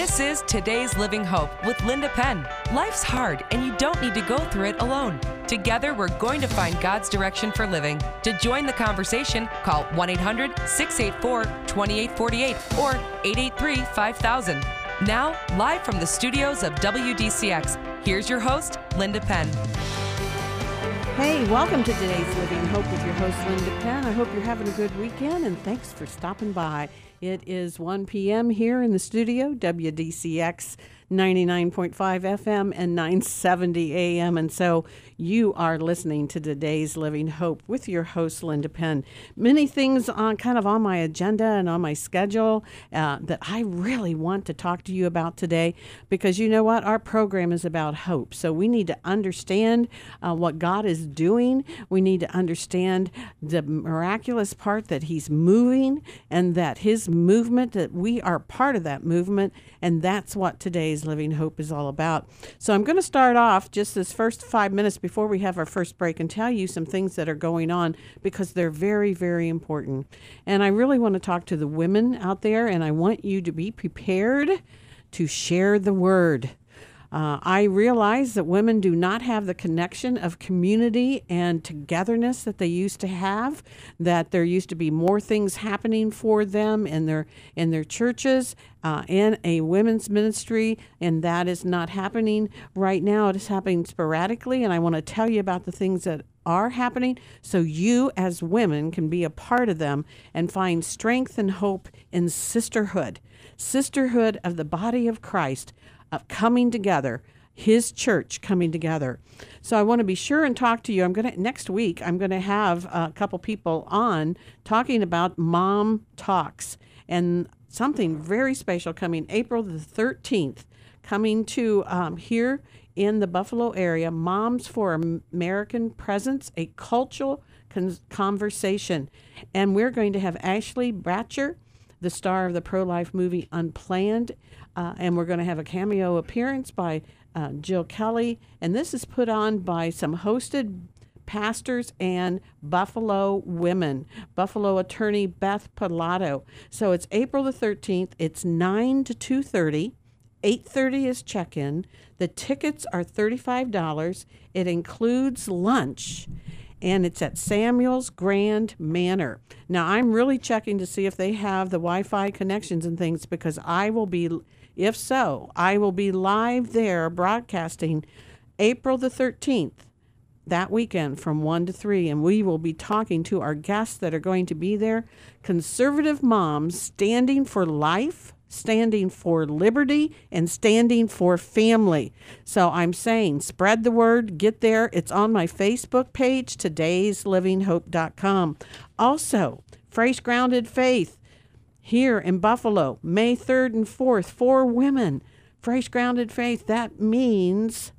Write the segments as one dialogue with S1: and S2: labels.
S1: This is Today's Living Hope with Linda Penn. Life's hard, and you don't need to go through it alone. Together, we're going to find God's direction for living. To join the conversation, call 1 800 684 2848 or 883 5000. Now, live from the studios of WDCX, here's your host, Linda Penn.
S2: Hey, welcome to today's Living Hope with your host, Linda Penn. I hope you're having a good weekend and thanks for stopping by. It is 1 p.m. here in the studio, WDCX 99.5 FM and 970 AM. And so you are listening to today's Living Hope with your host, Linda Penn. Many things on kind of on my agenda and on my schedule uh, that I really want to talk to you about today because you know what? Our program is about hope. So we need to understand uh, what God is doing. We need to understand the miraculous part that He's moving and that His movement, that we are part of that movement. And that's what today's Living Hope is all about. So I'm going to start off just this first five minutes before we have our first break and tell you some things that are going on because they're very, very important. And I really want to talk to the women out there, and I want you to be prepared to share the word. Uh, I realize that women do not have the connection of community and togetherness that they used to have. That there used to be more things happening for them in their in their churches, uh, in a women's ministry, and that is not happening right now. It is happening sporadically, and I want to tell you about the things that are happening so you as women can be a part of them and find strength and hope in sisterhood sisterhood of the body of Christ of coming together his church coming together. So I want to be sure and talk to you. I'm going to next week I'm going to have a couple people on talking about mom talks and something very special coming April the 13th coming to um, here in the Buffalo area Moms for American Presence a cultural con- conversation and we're going to have Ashley Bratcher the star of the pro life movie Unplanned. Uh, and we're going to have a cameo appearance by uh, Jill Kelly. And this is put on by some hosted pastors and Buffalo women. Buffalo attorney Beth Pilato. So it's April the 13th. It's 9 to 2:30. 8:30 is check-in. The tickets are $35. It includes lunch and it's at Samuel's Grand Manor. Now, I'm really checking to see if they have the Wi Fi connections and things because I will be, if so, I will be live there broadcasting April the 13th that weekend from 1 to 3 and we will be talking to our guests that are going to be there conservative moms standing for life standing for liberty and standing for family. So I'm saying spread the word, get there. It's on my Facebook page, today'slivinghope.com. Also, Fresh Grounded Faith here in Buffalo, May 3rd and 4th, for women. Fresh Grounded Faith, that means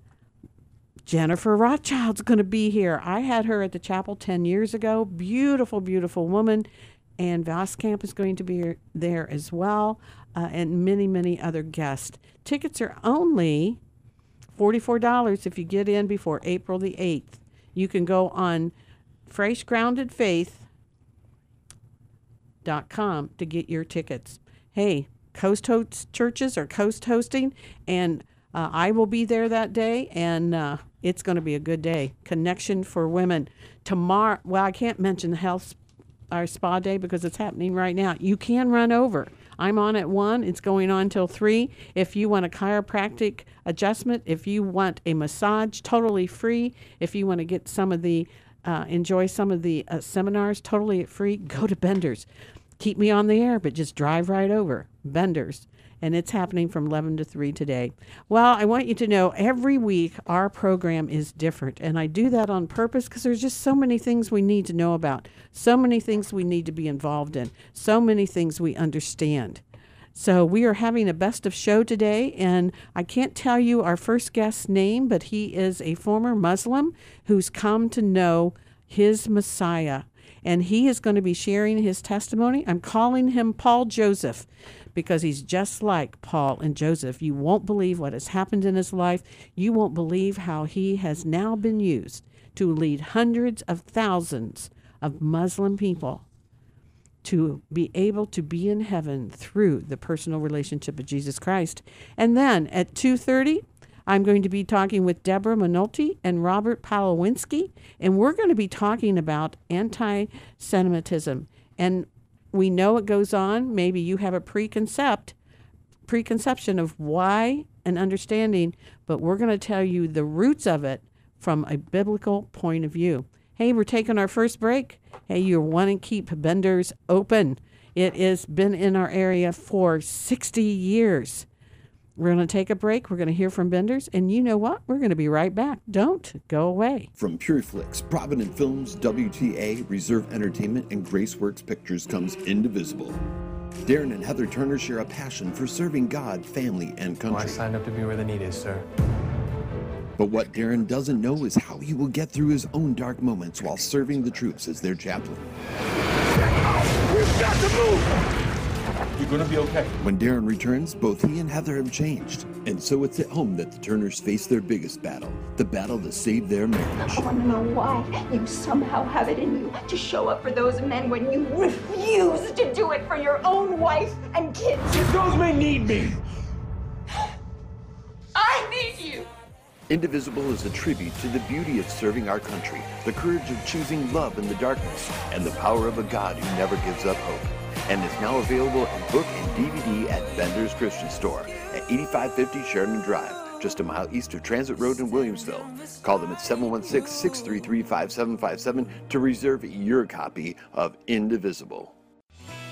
S2: Jennifer Rothschild's going to be here. I had her at the chapel 10 years ago. Beautiful, beautiful woman. Ann Voskamp is going to be there as well uh, and many, many other guests. Tickets are only $44 if you get in before April the 8th. You can go on freshgroundedfaith.com to get your tickets. Hey, Coast Host Churches are coast hosting, and uh, I will be there that day, and uh, it's going to be a good day. Connection for Women. Tomorrow, well, I can't mention the health our spa day because it's happening right now. You can run over. I'm on at one. It's going on till three. If you want a chiropractic adjustment, if you want a massage, totally free. If you want to get some of the uh, enjoy some of the uh, seminars totally free, go to Benders. Keep me on the air, but just drive right over Benders and it's happening from 11 to 3 today. Well, I want you to know every week our program is different, and I do that on purpose because there's just so many things we need to know about, so many things we need to be involved in, so many things we understand. So we are having a best of show today, and I can't tell you our first guest's name, but he is a former Muslim who's come to know his Messiah, and he is going to be sharing his testimony. I'm calling him Paul Joseph because he's just like Paul and Joseph. You won't believe what has happened in his life. You won't believe how he has now been used to lead hundreds of thousands of Muslim people to be able to be in heaven through the personal relationship of Jesus Christ. And then at 2:30, I'm going to be talking with Deborah Minolti and Robert Palowinski, and we're going to be talking about anti-Semitism. And we know it goes on. Maybe you have a preconcept preconception of why and understanding, but we're going to tell you the roots of it from a biblical point of view. Hey, we're taking our first break. Hey, you want to keep Bender's open. It has been in our area for 60 years. We're going to take a break. We're going to hear from Benders. And you know what? We're going to be right back. Don't go away.
S3: From Pureflix, Provident Films, WTA, Reserve Entertainment, and Graceworks Pictures comes Indivisible. Darren and Heather Turner share a passion for serving God, family, and country.
S4: Well, I signed up to be where the need is, sir.
S3: But what Darren doesn't know is how he will get through his own dark moments while serving the troops as their chaplain.
S5: We've got to move!
S4: You're gonna be okay.
S3: When Darren returns, both he and Heather have changed. And so it's at home that the Turners face their biggest battle the battle to save their marriage.
S6: I want to know why you somehow have it in you to show up for those men when you refuse to do it for your own wife and kids.
S5: Those men need me!
S6: I need you!
S3: Indivisible is a tribute to the beauty of serving our country, the courage of choosing love in the darkness, and the power of a God who never gives up hope. And is now available in book and DVD at Bender's Christian Store at 8550 Sheridan Drive, just a mile east of Transit Road in Williamsville. Call them at 716 633 5757 to reserve your copy of Indivisible.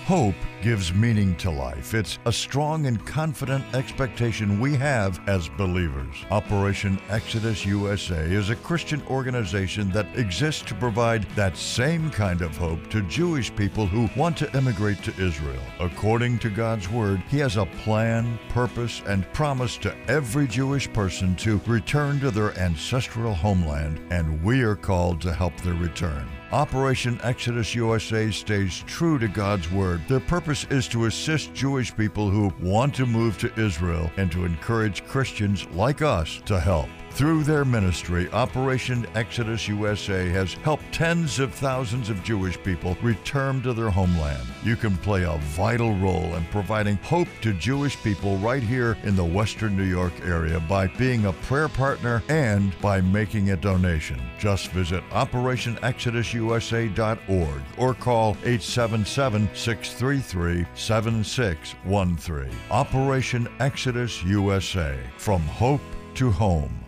S7: Hope gives meaning to life. It's a strong and confident expectation we have as believers. Operation Exodus USA is a Christian organization that exists to provide that same kind of hope to Jewish people who want to immigrate to Israel. According to God's Word, He has a plan, purpose, and promise to every Jewish person to return to their ancestral homeland, and we are called to help their return. Operation Exodus USA stays true to God's Word. Their purpose is to assist Jewish people who want to move to Israel and to encourage Christians like us to help. Through their ministry, Operation Exodus USA has helped tens of thousands of Jewish people return to their homeland. You can play a vital role in providing hope to Jewish people right here in the Western New York area by being a prayer partner and by making a donation. Just visit OperationExodusUSA.org or call 877 633 7613. Operation Exodus USA From Hope to Home.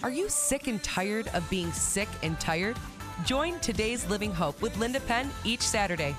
S1: Are you sick and tired of being sick and tired? Join today's Living Hope with Linda Penn each Saturday.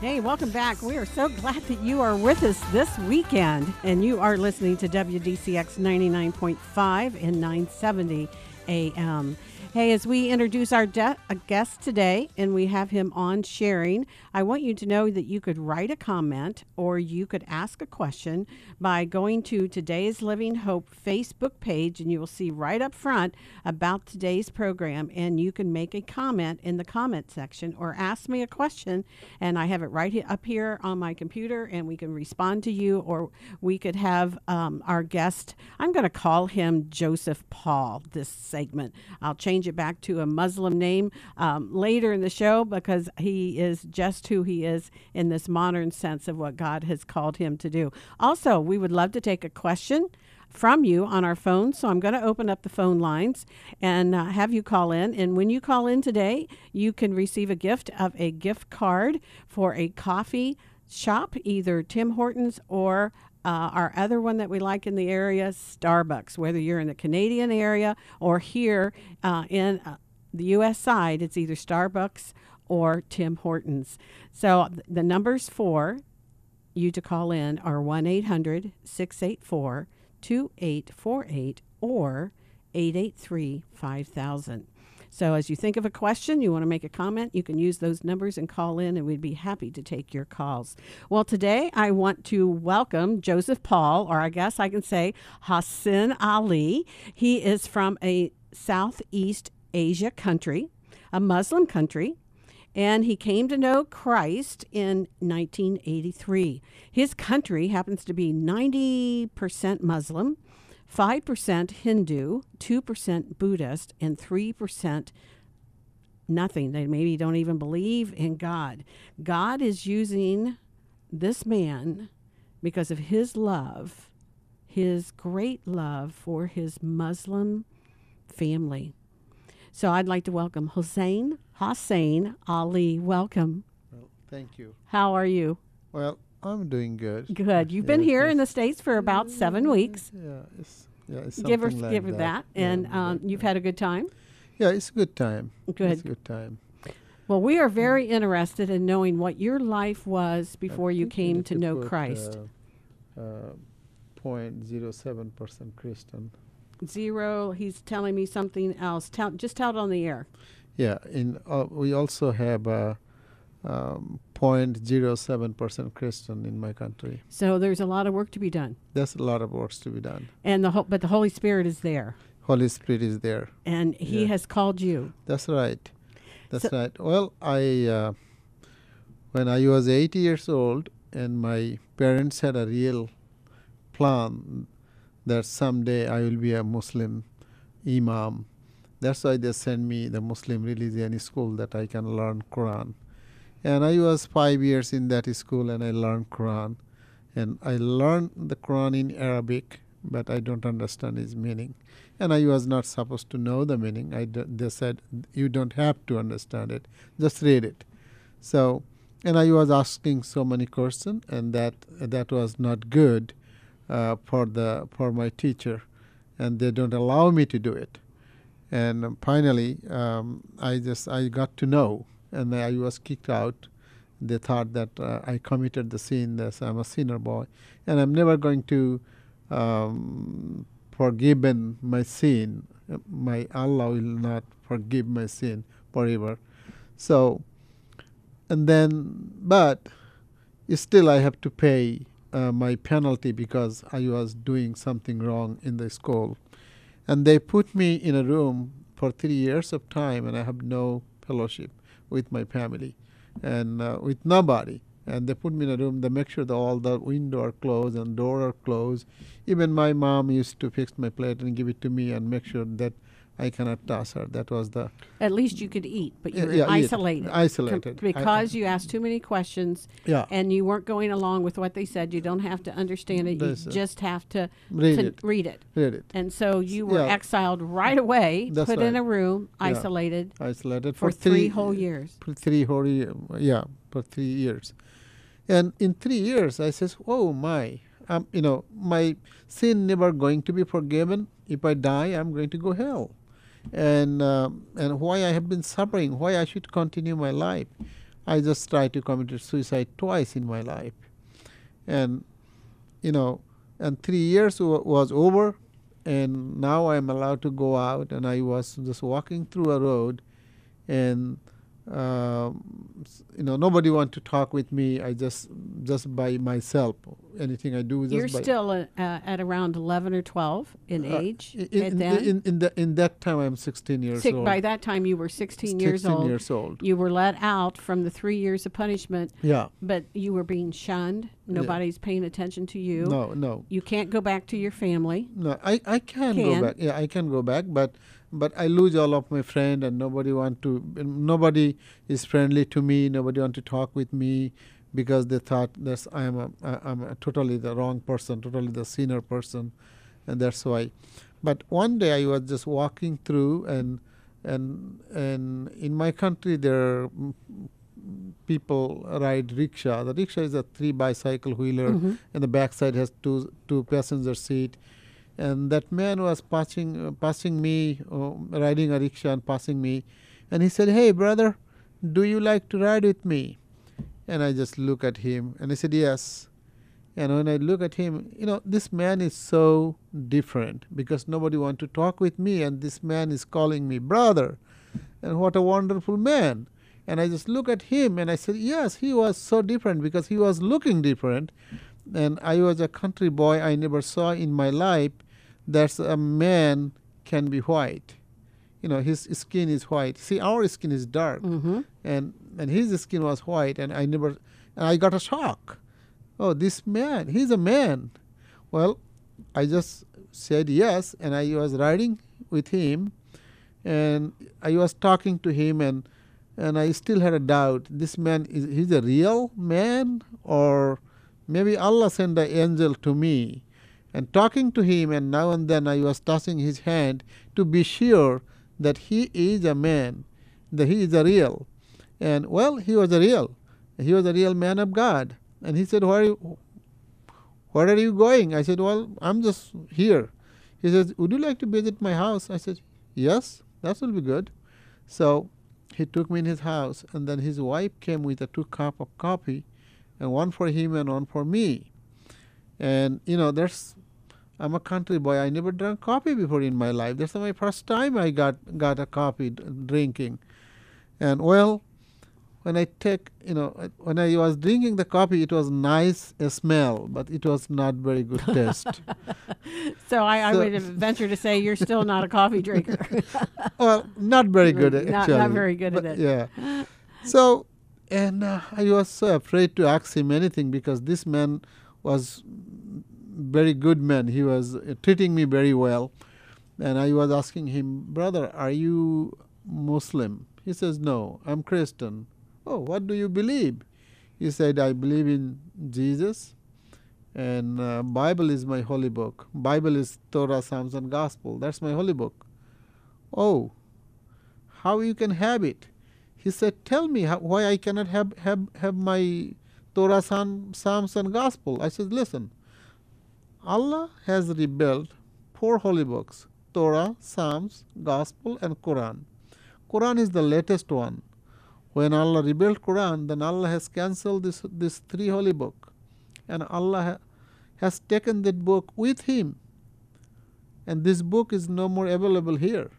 S2: Hey, welcome back. We are so glad that you are with us this weekend and you are listening to WDCX 99.5 and 970 AM. Hey, as we introduce our de- guest today and we have him on sharing, I want you to know that you could write a comment or you could ask a question by going to Today's Living Hope Facebook page and you will see right up front about today's program and you can make a comment in the comment section or ask me a question and I have it right up here on my computer and we can respond to you or we could have um, our guest, I'm going to call him Joseph Paul this segment. I'll change it back to a Muslim name um, later in the show because he is just who he is in this modern sense of what God has called him to do. Also, we would love to take a question from you on our phone. So I'm going to open up the phone lines and uh, have you call in. And when you call in today, you can receive a gift of a gift card for a coffee shop, either Tim Hortons or uh, our other one that we like in the area, Starbucks. Whether you're in the Canadian area or here uh, in uh, the U.S. side, it's either Starbucks or Tim Hortons. So th- the numbers for you to call in are 1 800 684 2848 or 883 5000. So, as you think of a question, you want to make a comment, you can use those numbers and call in, and we'd be happy to take your calls. Well, today I want to welcome Joseph Paul, or I guess I can say Hassan Ali. He is from a Southeast Asia country, a Muslim country and he came to know Christ in 1983. His country happens to be 90% Muslim, 5% Hindu, 2% Buddhist, and 3% nothing. They maybe don't even believe in God. God is using this man because of his love, his great love for his Muslim family. So I'd like to welcome Hussein Hussein Ali. Welcome.
S4: Well, thank you.
S2: How are you?
S4: Well, I'm doing good.
S2: Good. You've been here in the states for about seven weeks.
S4: Yeah, it's yeah, it's
S2: Give her,
S4: like
S2: give her that,
S4: Yeah,
S2: and um, you've had a good time.
S4: yeah, it's a good time.
S2: Good.
S4: It's a good time.
S2: Well, we are very interested in knowing what your life was before you came
S4: need
S2: to know Christ.
S4: Uh, uh, 0.07 percent Christian.
S2: Zero. He's telling me something else. Tell, just tell it on the air.
S4: Yeah, in uh, we also have uh, um, 0.07 percent Christian in my country.
S2: So there's a lot of work to be done,
S4: There's a lot of works to be done.
S2: and the ho- but the Holy Spirit is there,
S4: Holy Spirit is there.
S2: and He
S4: Yeah.
S2: has called you.
S4: That's right. That's
S2: So-
S4: right. Well, I uh, when I was eight years old, and my parents had a real plan that someday I will be a Muslim imam. That's why they sent me the Muslim religion school that I can learn Quran. And I was five years in that school, and I learned Quran. And I learned the Quran in Arabic, but I don't understand its meaning and I was not supposed to know the meaning. I d- they said you don't have to understand it, just read it. So, and I was asking so many questions, and that that was not good uh, for the for my teacher, and they don't allow me to do it. And finally, um, I just I got to know, and I was kicked out. They thought that uh, I committed the sin, that I'm a sinner boy, and I'm never going to um, forgiven my sin. My Allah will not forgive my sin forever. So, and then, but still I have to pay uh, my penalty because I was doing something wrong in the school. And they put me in a room for three years of time, and I have no fellowship with my family and uh, with nobody. And they put me in a room. They make sure that all the window are closed and door are closed. Even my mom used to fix my plate and give it to me and make sure that I cannot toss her. That was the
S2: At least you could eat, but you were
S4: yeah,
S2: isolated.
S4: Isolated. I-
S2: because you asked too many questions
S4: yeah.
S2: and you weren't going along with what they said. You don't have to understand it. You just have to,
S4: Read
S2: to
S4: it.
S2: read it.
S4: Read it.
S2: And so you were
S4: Yeah.
S2: exiled right away,
S4: That's
S2: put in a room,
S4: Yeah.
S2: isolated
S4: Isolated
S2: for,
S4: for,
S2: three, whole years.
S4: For three whole year, yeah, for three years. And in three years, I says, "Oh my, um, you know, my sin never going to be forgiven. If I die, I'm going to go hell." And um, and why I have been suffering, why I should continue my life. I just tried to commit suicide twice in my life, and you know, and three years wa- was over, and now I'm allowed to go out, and I was just walking through a road, and um, you know nobody want to talk with me. I just just by myself. Anything I do,
S2: You're still uh, uh, at around 11 or 12 in
S4: uh,
S2: age
S4: in, in, in, in, the, in that time, I'm 16 years
S2: Six-
S4: old.
S2: by that time, you were 16 years
S4: 16
S2: old.
S4: years old.
S2: You were let out from the three years of punishment,
S4: Yeah.
S2: but you were being shunned. Nobody's paying attention to you.
S4: No, no,
S2: You can't go back to your family.
S4: no. I, I can,
S2: Can.
S4: go back. Yeah, I can go back, but but I lose all of my friend, and nobody want to. Nobody is friendly to me. Nobody want to talk with me because they thought that I am a, I- I'm a totally the wrong person, totally the sinner person, and that's why. But one day I was just walking through, and and and in my country there are people ride rickshaw. The rickshaw is a three bicycle wheeler, mm-hmm. and the backside has two two passenger seat. And that man was passing uh, passing me, uh, riding a rickshaw and passing me, and he said, "Hey brother, do you like to ride with me?" And I just look at him, and I said, "Yes." And when I look at him, you know, this man is so different because nobody want to talk with me, and this man is calling me brother, and what a wonderful man. And I just look at him, and I said, yes, he was so different because he was looking different, and I was a country boy. I never saw in my life that a man can be white. You know, his skin is white. See, our skin is dark,
S2: Mm-hmm.
S4: and and his skin was white, and I never, and I got a shock. Oh, this man, he's a man. Well, I just said yes, and I was riding with him, and I was talking to him, and and I still had a doubt. This man is he's a real man, or maybe Allah sent an angel to me, and talking to him, and now and then I was tossing his hand to be sure that he is a man, that he is a real. And well, he was a real. He was a real man of God. And he said, Where are you, where are you going? I said, Well, I'm just here. He says, Would you like to visit my house? I said, Yes, that will be good. So he took me in his house, and then his wife came with a two cup of coffee, and one for him and one for me. And you know, there's I'm a country boy. I never drank coffee before in my life. That's my first time I got got a coffee drinking. And well, when I take, you know, when I was drinking the coffee, it was nice a smell, but it was not very good taste.
S2: so I, I would venture to say you're still not a coffee drinker.
S4: well, not very good
S2: not,
S4: actually.
S2: Not very good
S4: but,
S2: at it.
S4: Yeah. So, and uh, I was so afraid to ask him anything because this man was very good man. He was uh, treating me very well. And I was asking him, Brother, are you Muslim? He says, No, I'm Christian. Oh, what do you believe? He said, I believe in Jesus and uh, Bible is my holy book. Bible is Torah, Psalms, and Gospel. That's my holy book. Oh, how you can have it? He said, Tell me how, why I cannot have, have, have my Torah, Psalms, and Gospel. I said, Listen, Allah has revealed four holy books Torah, Psalms, Gospel, and Quran. Quran is the latest one. When Allah revealed Quran, then Allah has cancelled this, this three holy book. And Allah ha- has taken that book with Him. And this book is no more available here.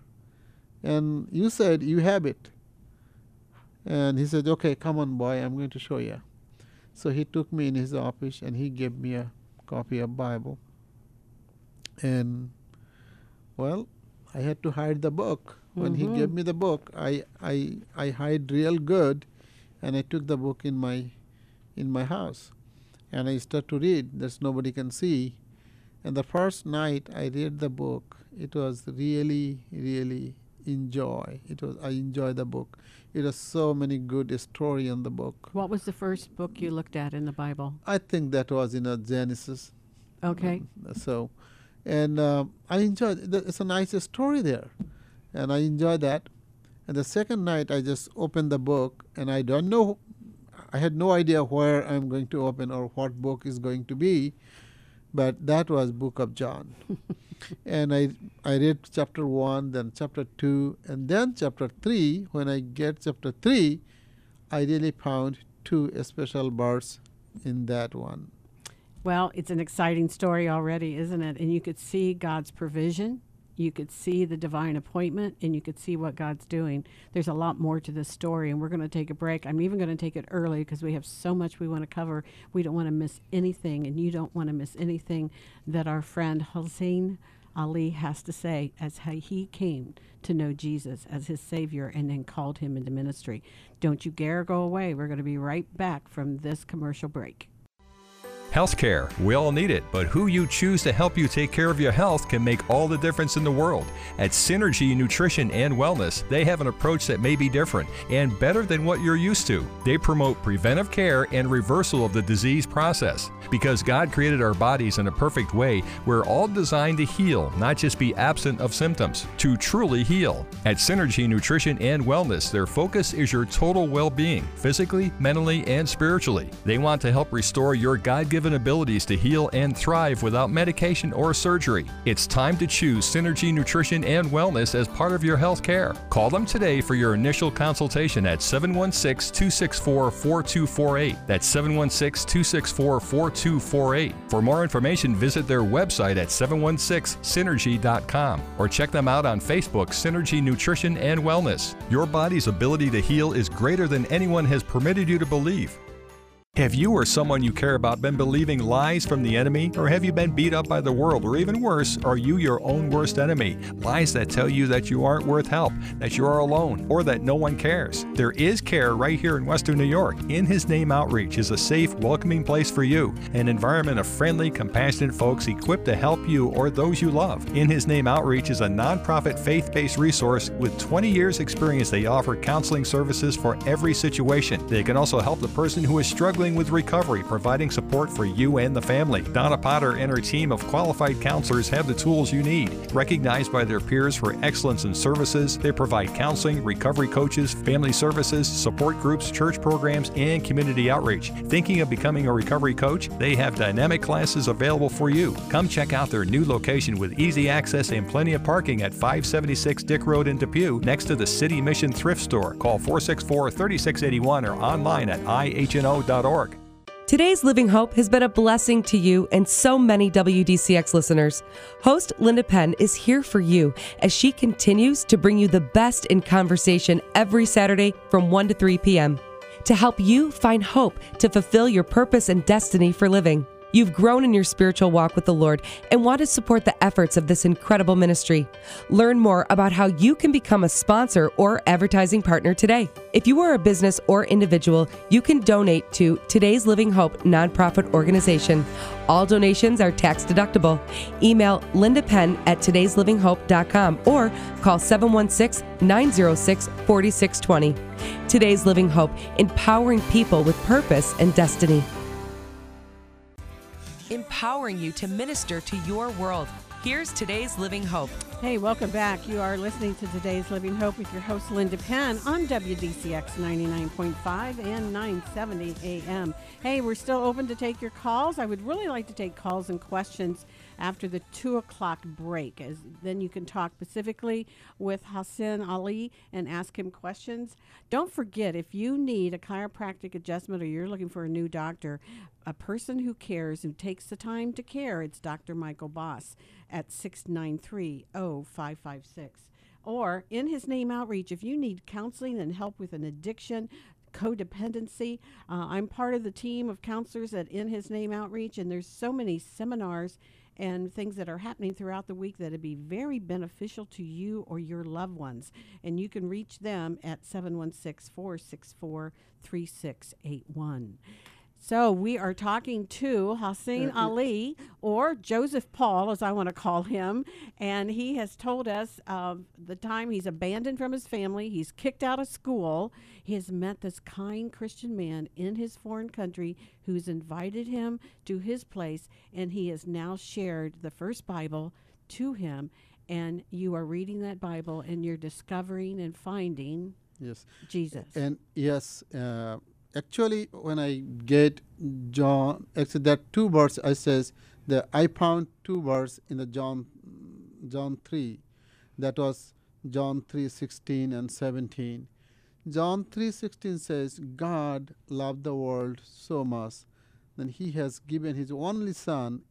S4: And you said you have it. And he said, Okay, come on, boy, I'm going to show you. So he took me in his office and he gave me a copy of Bible. And well, I had to hide the book. When
S2: Mm-hmm.
S4: he gave me the book, I, I I hide real good, and I took the book in my in my house, and I start to read. There's nobody can see, and the first night I read the book, it was really really enjoy. It was I enjoy the book. It has so many good story in the book.
S2: What was the first book you looked at in the Bible?
S4: I think that was in a Genesis.
S2: Okay.
S4: So, and um, I enjoyed. it. It's a nice story there, and I enjoyed that. And the second night, I just opened the book, and I don't know. I had no idea where I'm going to open or what book is going to be, but that was Book of John. and I I read chapter one, then chapter two, and then chapter three. When I get chapter three, I really found two special verses in that one.
S2: Well, it's an exciting story already, isn't it? And you could see God's provision. You could see the divine appointment and you could see what God's doing. There's a lot more to this story, and we're going to take a break. I'm even going to take it early because we have so much we want to cover. We don't want to miss anything, and you don't want to miss anything that our friend Hussein Ali has to say as how he came to know Jesus as his Savior and then called him into ministry. Don't you dare go away. We're going to be right back from this commercial break.
S8: Healthcare. We all need it, but who you choose to help you take care of your health can make all the difference in the world. At Synergy Nutrition and Wellness, they have an approach that may be different and better than what you're used to. They promote preventive care and reversal of the disease process. Because God created our bodies in a perfect way, we're all designed to heal, not just be absent of symptoms, to truly heal. At Synergy Nutrition and Wellness, their focus is your total well being, physically, mentally, and spiritually. They want to help restore your God given abilities to heal and thrive without medication or surgery. It's time to choose Synergy Nutrition and Wellness as part of your health care. Call them today for your initial consultation at 716 264 4248. That's 716 264 4248. For more information, visit their website at 716synergy.com or check them out on Facebook, Synergy Nutrition and Wellness. Your body's ability to heal is greater than anyone has permitted you to believe. Have you or someone you care about been believing lies from the enemy? Or have you been beat up by the world? Or even worse, are you your own worst enemy? Lies that tell you that you aren't worth help, that you are alone, or that no one cares. There is care right here in Western New York. In His Name Outreach is a safe, welcoming place for you, an environment of friendly, compassionate folks equipped to help you or those you love. In His Name Outreach is a nonprofit faith based resource with 20 years' experience. They offer counseling services for every situation. They can also help the person who is struggling with recovery, providing support for you and the family. Donna Potter and her team of qualified counselors have the tools you need. Recognized by their peers for excellence in services, they provide counseling, recovery coaches, family services, support groups, church programs, and community outreach. Thinking of becoming a recovery coach? They have dynamic classes available for you. Come check out their new location with easy access and plenty of parking at 576 Dick Road in Depew, next to the City Mission Thrift Store. Call 464 3681 or online at ihno.org.
S1: Today's Living Hope has been a blessing to you and so many WDCX listeners. Host Linda Penn is here for you as she continues to bring you the best in conversation every Saturday from 1 to 3 p.m. to help you find hope to fulfill your purpose and destiny for living. You've grown in your spiritual walk with the Lord and want to support the efforts of this incredible ministry. Learn more about how you can become a sponsor or advertising partner today. If you are a business or individual, you can donate to Today's Living Hope nonprofit organization. All donations are tax deductible. Email Linda Penn at today'slivinghope.com or call 716 906 4620. Today's Living Hope, empowering people with purpose and destiny empowering you to minister to your world. Here's today's Living Hope.
S2: Hey, welcome back. You are listening to today's Living Hope with your host Linda Penn on WDCX 99.5 and 970 AM. Hey, we're still open to take your calls. I would really like to take calls and questions after the two o'clock break. As then you can talk specifically with Hassan Ali and ask him questions. Don't forget if you need a chiropractic adjustment or you're looking for a new doctor, a person who cares, who takes the time to care, it's Dr. Michael Boss at 693 0556 or in his name outreach if you need counseling and help with an addiction codependency uh, i'm part of the team of counselors at in his name outreach and there's so many seminars and things that are happening throughout the week that'd be very beneficial to you or your loved ones. And you can reach them at 716 464 3681. So we are talking to Hassan uh, Ali, or Joseph Paul, as I want to call him, and he has told us of the time he's abandoned from his family, he's kicked out of school, he has met this kind Christian man in his foreign country who's invited him to his place, and he has now shared the first Bible to him. And you are reading that Bible, and you're discovering and finding
S4: yes
S2: Jesus.
S4: And yes. Uh, actually when I get John, actually that two verse I says that I found two verse in the John John three, that was John three sixteen and seventeen. John three sixteen says God loved the world so much that He has given His only Son.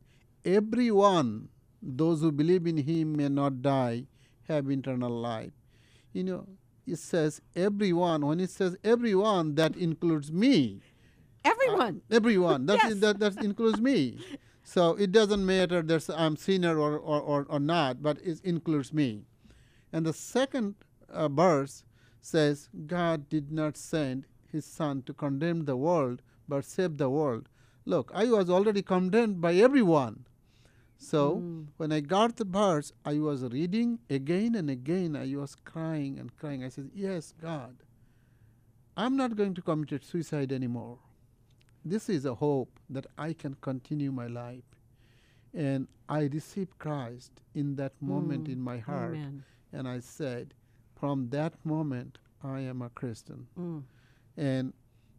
S4: Everyone, those who believe in Him may not die, have eternal life. You know, it says everyone. When it says everyone, that includes me.
S2: Everyone.
S4: Uh, everyone. That,
S2: yes.
S4: is, that, that includes me. So it doesn't matter that I'm sinner or, or, or, or, not, but it includes me. And the second uh, verse says, God did not send his son to condemn the world, but save the world. Look, I was already condemned by everyone. So mm. when I got the verse, I was reading again and again. I was crying and crying. I said, Yes, God, I'm not going to commit suicide anymore. This is a hope that I can continue my life. And I received Christ in that moment mm. in my heart. Amen. And I said, From that moment, I am a Christian. Mm. And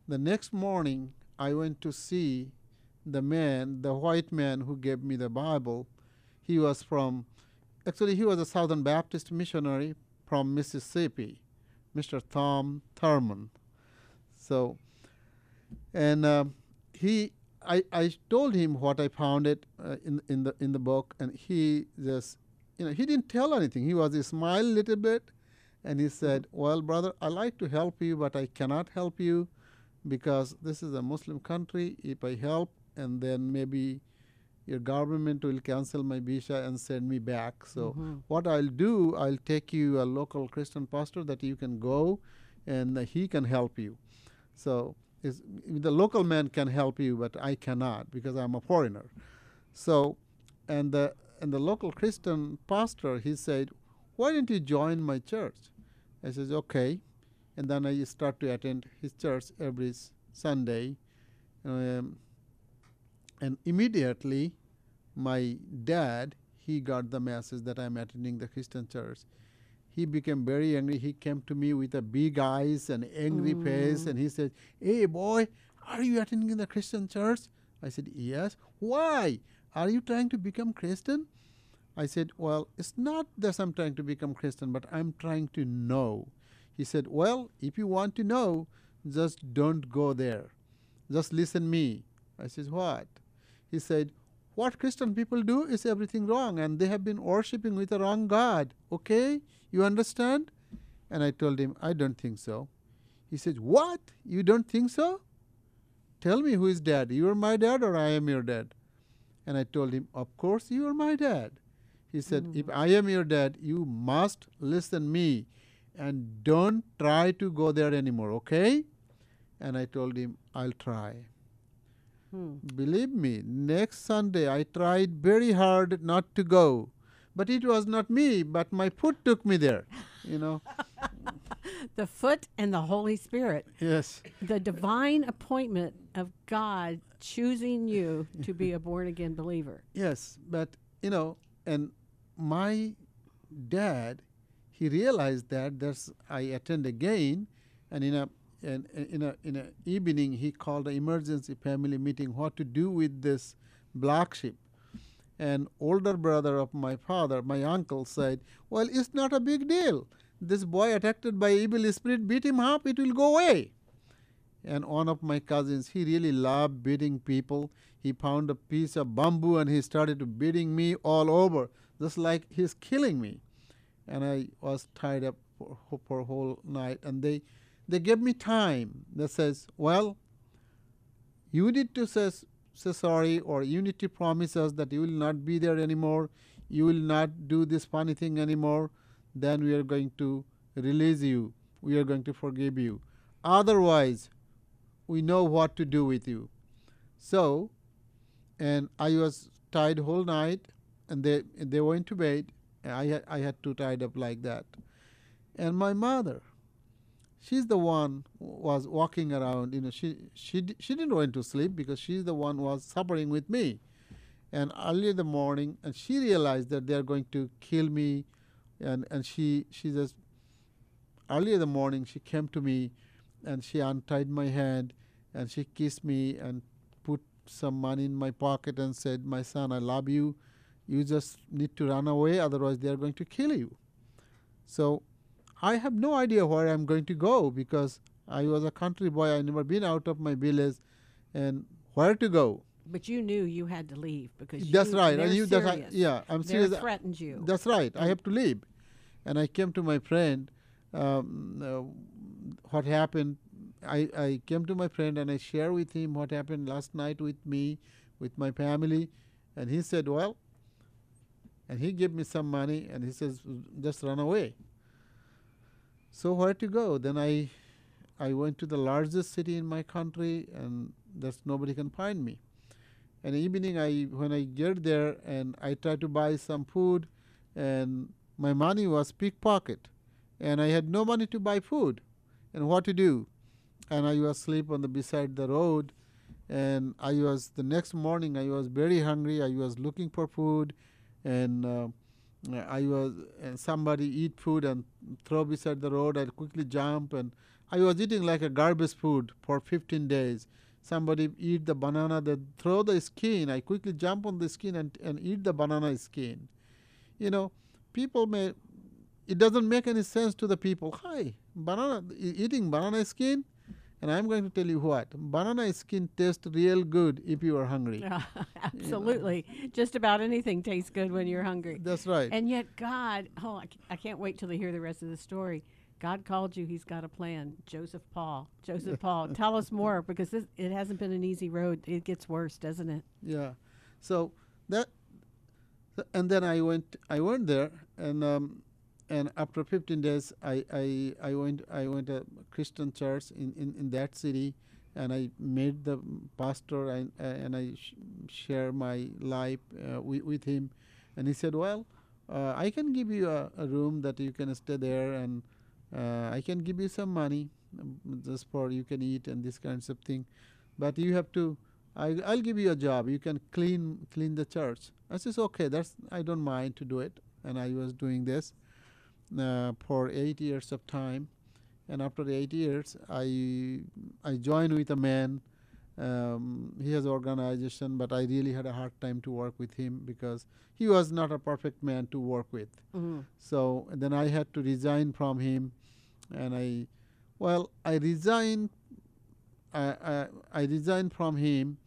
S4: the next morning, I went to see the man, the white man who gave me the Bible, he was from, actually, he was a Southern Baptist missionary from Mississippi, Mr. Tom Thurman. So, and uh, he, I, I told him what I found it uh, in in the in the book, and he just, you know, he didn't tell anything. He was he smiled a little bit, and he said, "Well, brother, I like to help you, but I cannot help you because this is a Muslim country. If I help, and then maybe your government will cancel my visa and send me back. So what I'll do, I'll take you a local Christian pastor that you can go, and he can help you. So is the local man can help you, but I cannot because I'm a foreigner. So, and the and the local Christian pastor he said, "Why don't you join my church?" I says, "Okay," and then I start to attend his church every Sunday, um, and immediately my dad he got the message that I'm attending the Christian church. He became very angry. He came to me with a big eyes and angry mm. face, and he said, "Hey boy, are you attending the Christian church?" I said, "Yes." Why? Are you trying to become Christian? I said, Well, it's not that I'm trying to become Christian, but I'm trying to know. He said, Well, if you want to know, just don't go there. Just listen me. I said, What? He said, What Christian people do is everything wrong, and they have been worshipping with the wrong God. Okay? You understand? And I told him, I don't think so. He said, What? You don't think so? Tell me who is dad. You are my dad or I am your dad? And I told him, Of course you are my dad. He said, hmm. If I am your dad, you must listen me and don't try to go there anymore, okay? And I told him, I'll try. Hmm. Believe me, next Sunday I tried very hard not to go. But it was not me, but my foot took me there. You know?
S2: The foot and the Holy Spirit.
S4: yes.
S2: the divine appointment of God choosing you to be a born again believer.
S4: Yes, but you know, and my dad, he realized that there's I attend again, and in a and in a in a evening he called an emergency family meeting what to do with this black sheep. And older brother of my father, my uncle, said, "Well, it's not a big deal. This boy attacked by evil spirit, beat him up, it will go away." and one of my cousins he really loved beating people he found a piece of bamboo and he started beating me all over just like he's killing me and i was tied up for, for whole night and they they gave me time that says well you need to say, say sorry or you need to promise us that you will not be there anymore. You will not do this funny thing anymore. Then we are going to release you. We are going to forgive you. Otherwise we know what to do with you. So, and I was tied whole night, and they they went to bed. I had I had to tied up like that, and my mother, she's the one was walking around. You know, she she she didn't went to sleep because she's the one was suffering with me, and early in the morning, and she realized that they are going to kill me, and and she she just early in the morning she came to me and she untied my hand and she kissed me and put some money in my pocket and said, My son, I love you. You just need to run away, otherwise, they are going to kill you. So I have no idea where I'm going to go because I was a country boy. I never been out of my village and where to go.
S2: But you knew you had to leave because
S4: That's
S2: you,
S4: right. I knew that I- yeah, I'm
S2: They're
S4: serious.
S2: threatened you.
S4: That's right. I have to leave. And I came to my friend. Um, uh, what happened? I, I came to my friend and I shared with him what happened last night with me, with my family. And he said, Well, and he gave me some money and he says, Just run away. So where to go? Then I, I went to the largest city in my country and there's nobody can find me. And evening, I when I get there and I try to buy some food, and my money was pickpocket, and I had no money to buy food, and what to do? And I was asleep on the beside the road, and I was the next morning. I was very hungry. I was looking for food, and uh, I was somebody eat food and throw beside the road. I quickly jump, and I was eating like a garbage food for 15 days. Somebody eat the banana they throw the skin i quickly jump on the skin and, and eat the banana skin. You know people may it doesn't make any sense to the people. Hi banana eating banana skin and i'm going to tell you what banana skin tastes real good if you are hungry
S2: Absolutely. Just about anything tastes good when you're hungry.
S4: that's right
S2: And yet, God, oh, I c- I can't wait till they hear the rest of the story. God called you. He's got a plan. Joseph Paul. Joseph Paul. Tell us more because this, it hasn't been an easy road. It gets worse, doesn't it?
S4: Yeah. So that, th- and then I went. I went there, and um, and after 15 days, I, I, I went. I went to Christian church in, in, in that city, and I met the pastor, and and I sh- share my life uh, with, him, and he said, well. Uh, I can give you a, a room that you can stay there, and uh, I can give you some money um, just for you can eat and this kinds of thing, but you have to I, I'll give you a job. You can clean clean the church. I says, okay, that's I don't mind to do it. And I was doing this for eight years of time. And after eight years, I I joined with a man. Um, he has organization, but I really had a hard time to work with him because he was not a perfect man to work with.
S2: Mm-hmm.
S4: So then I had to resign from him, and I, well, I resigned. I, I, I resigned from him,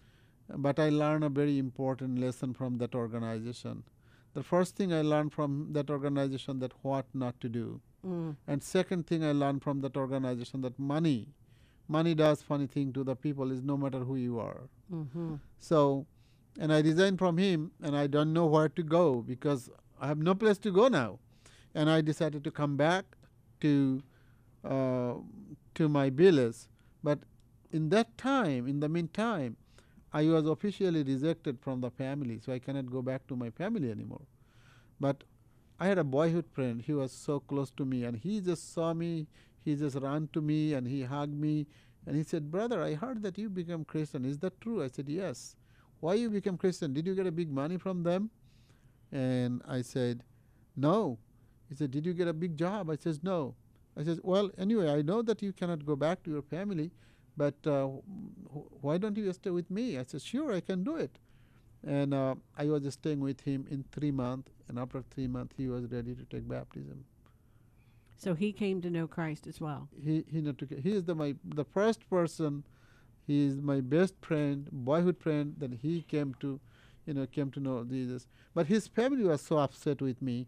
S4: but I learned a very important lesson from that organization. The first thing I learned from that organization that what not to do,
S2: Mm.
S4: and second thing I learned from that organization that money, money does funny thing to the people is no matter who you are.
S2: Mm-hmm.
S4: So, and I resigned from him, and I don't know where to go because I have no place to go now. And I decided to come back to uh, to my village. But in that time, in the meantime, I was officially rejected from the family, so I cannot go back to my family anymore. But I had a boyhood friend. He was so close to me, and he just saw me. He just ran to me and he hugged me, and he said, "Brother, I heard that you became Christian. Is that true?" I said, "Yes." Why you became Christian? Did you get a big money from them? And I said, "No." He said, "Did you get a big job?" I says, "No." I says, "Well, anyway, I know that you cannot go back to your family, but uh, wh- why don't you stay with me?" I said, "Sure, I can do it." And uh, I was staying with him in three months, and after three months, he was ready to take baptism.
S2: So he came to know Christ as well.
S4: He he took, he is the my the first person. He is my best friend, boyhood friend. That he came to, you know, came to know Jesus. But his family was so upset with me,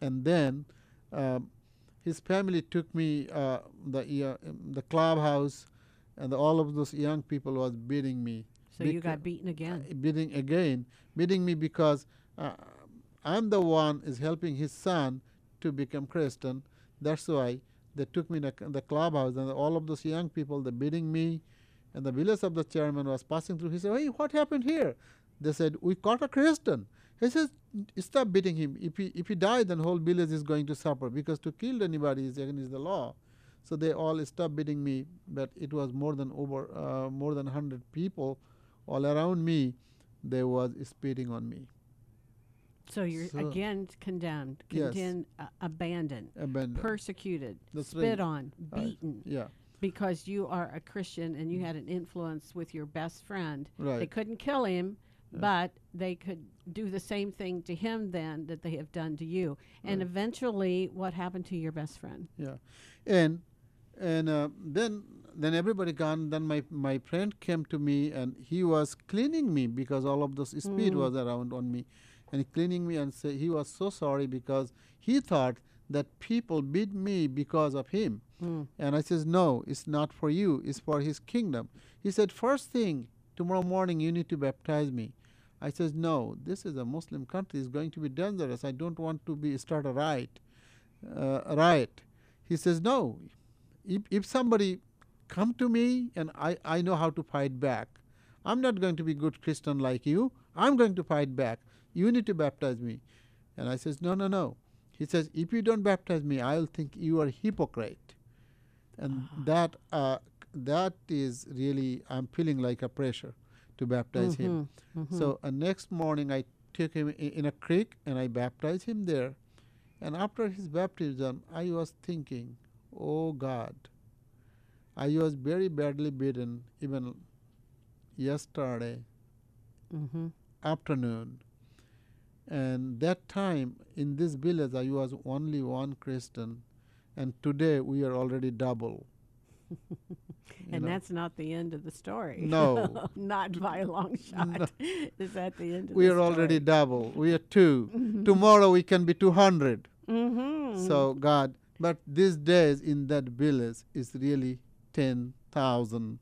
S4: and then um, his family took me uh, the uh, the clubhouse, and all of those young people was beating me.
S2: So you got beaten again.
S4: uh, beating again, beating me because uh, I'm the one is helping his son to become Christian. That's why they took me to the clubhouse, and all of those young people they beating me, and the village of the chairman was passing through. He said, "Hey, what happened here?" They said, "We caught a Christian." He says, "Stop beating him. If he if he died, then whole village is going to suffer because to kill anybody is against the law." So they all stopped beating me, but it was more than over uh, more than hundred people all around me. They was spitting on me.
S2: So you're
S4: So-
S2: again condemned,
S4: Yes.
S2: condemned, uh, abandoned,
S4: Abandoned.
S2: persecuted,
S4: That's
S2: spit
S4: right.
S2: on,
S4: Right.
S2: beaten,
S4: Yeah,
S2: because you are a Christian and you had an influence with your best friend.
S4: Right.
S2: They couldn't kill him, but they could do the same thing to him then that they have done to you. And
S4: Right.
S2: eventually, what happened to your best friend?
S4: Yeah, and and uh, then then everybody gone. Then my my friend came to me and he was cleaning me because all of those speed
S2: Mm.
S4: was around on me, and cleaning me and say he was so sorry because he thought that people beat me because of him.
S2: Mm.
S4: And I says, no, it's not for you. It's for his kingdom. He said, first thing tomorrow morning you need to baptize me. I says, no, this is a Muslim country. It's going to be dangerous. I don't want to be start a riot. Uh, a riot. He says, no. If if somebody come to me and I, I know how to fight back, I'm not going to be good Christian like you. I'm going to fight back. You need to baptize me. And I says, no, no, no. He says, if you don't baptize me, I'll think you are hypocrite. And that uh, that is really I'm feeling like a pressure to baptize him.
S2: Mhm,
S4: So uh, next morning I took him i- in a creek and I baptized him there. And after his baptism, I was thinking, oh God, I was very badly beaten even yesterday
S2: hmm
S4: afternoon. And that time in this village, I was only one Christian, and today we are already double.
S2: And
S4: know.
S2: that's not the end of the story.
S4: No.
S2: not by a long shot. Is that the end of the story?
S4: we
S2: the
S4: are already double. We are 2 Tomorrow we can be 200.
S2: Mhm.
S4: So God, But these days in that village is really 10,000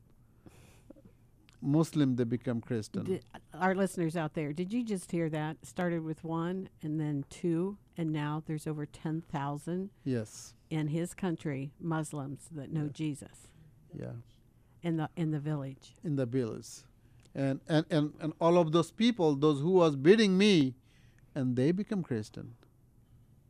S4: Muslim they become Christian.
S2: Did, our listeners out there, did you just hear that? Started with one and then two, and now there's over 10,000
S4: yes.
S2: in his country, Muslims that know Jesus
S4: Yeah.
S2: in the in the village.
S4: in the village. and, and, and, and all of those people those who was beating me and they become christian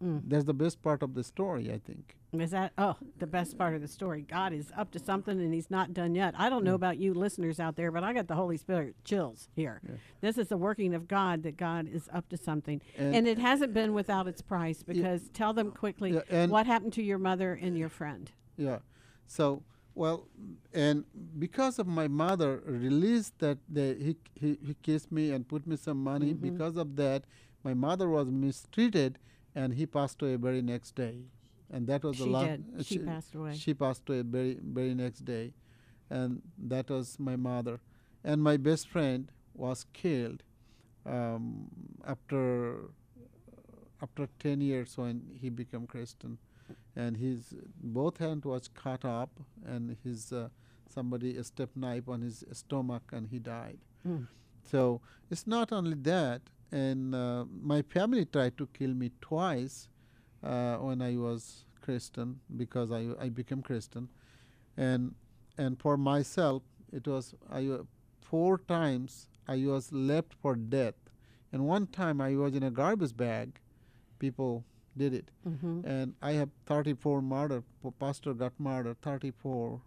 S2: Mm.
S4: that's the best part of the story i think
S2: Is that oh the best part of the story? God is up to something and He's not done yet. I don't know about you listeners out there, but I got the Holy Spirit chills here. This is the working of God that God is up to something, and,
S4: And-
S2: it hasn't been without its price. Because tell them quickly
S4: Yeah, and-
S2: what happened to your mother and your friend.
S4: yeah so well and because of my mother released that they, he, he, he kissed me and put me some money
S2: Mm-hmm.
S4: because of that my mother was mistreated and he passed away very next day and that was the last
S2: did. She passed away.
S4: she passed away very very next day and that was my mother and my best friend was killed um, after after 10 years when he became christian and his both hand was cut up and his uh, somebody stepped knife on his stomach and he died
S2: Mm.
S4: so it's not only that and uh, my family tried to kill me twice uh, when i was christian because i, I became christian and and for myself it was i uh, four times i was left for death and one time i was in a garbage bag people did it
S2: Mm-hmm.
S4: and I have 34 murder. Pastor got murdered, 34,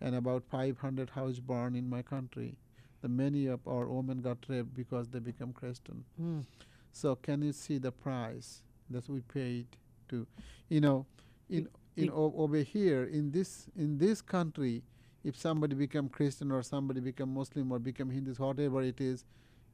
S4: and about 500 house burned in my country. The many of our women got raped because they become Christian.
S2: Mm.
S4: So can you see the price that we paid to, you know, in in over here in this in this country, if somebody become Christian or somebody become Muslim or become Hindus, whatever it is,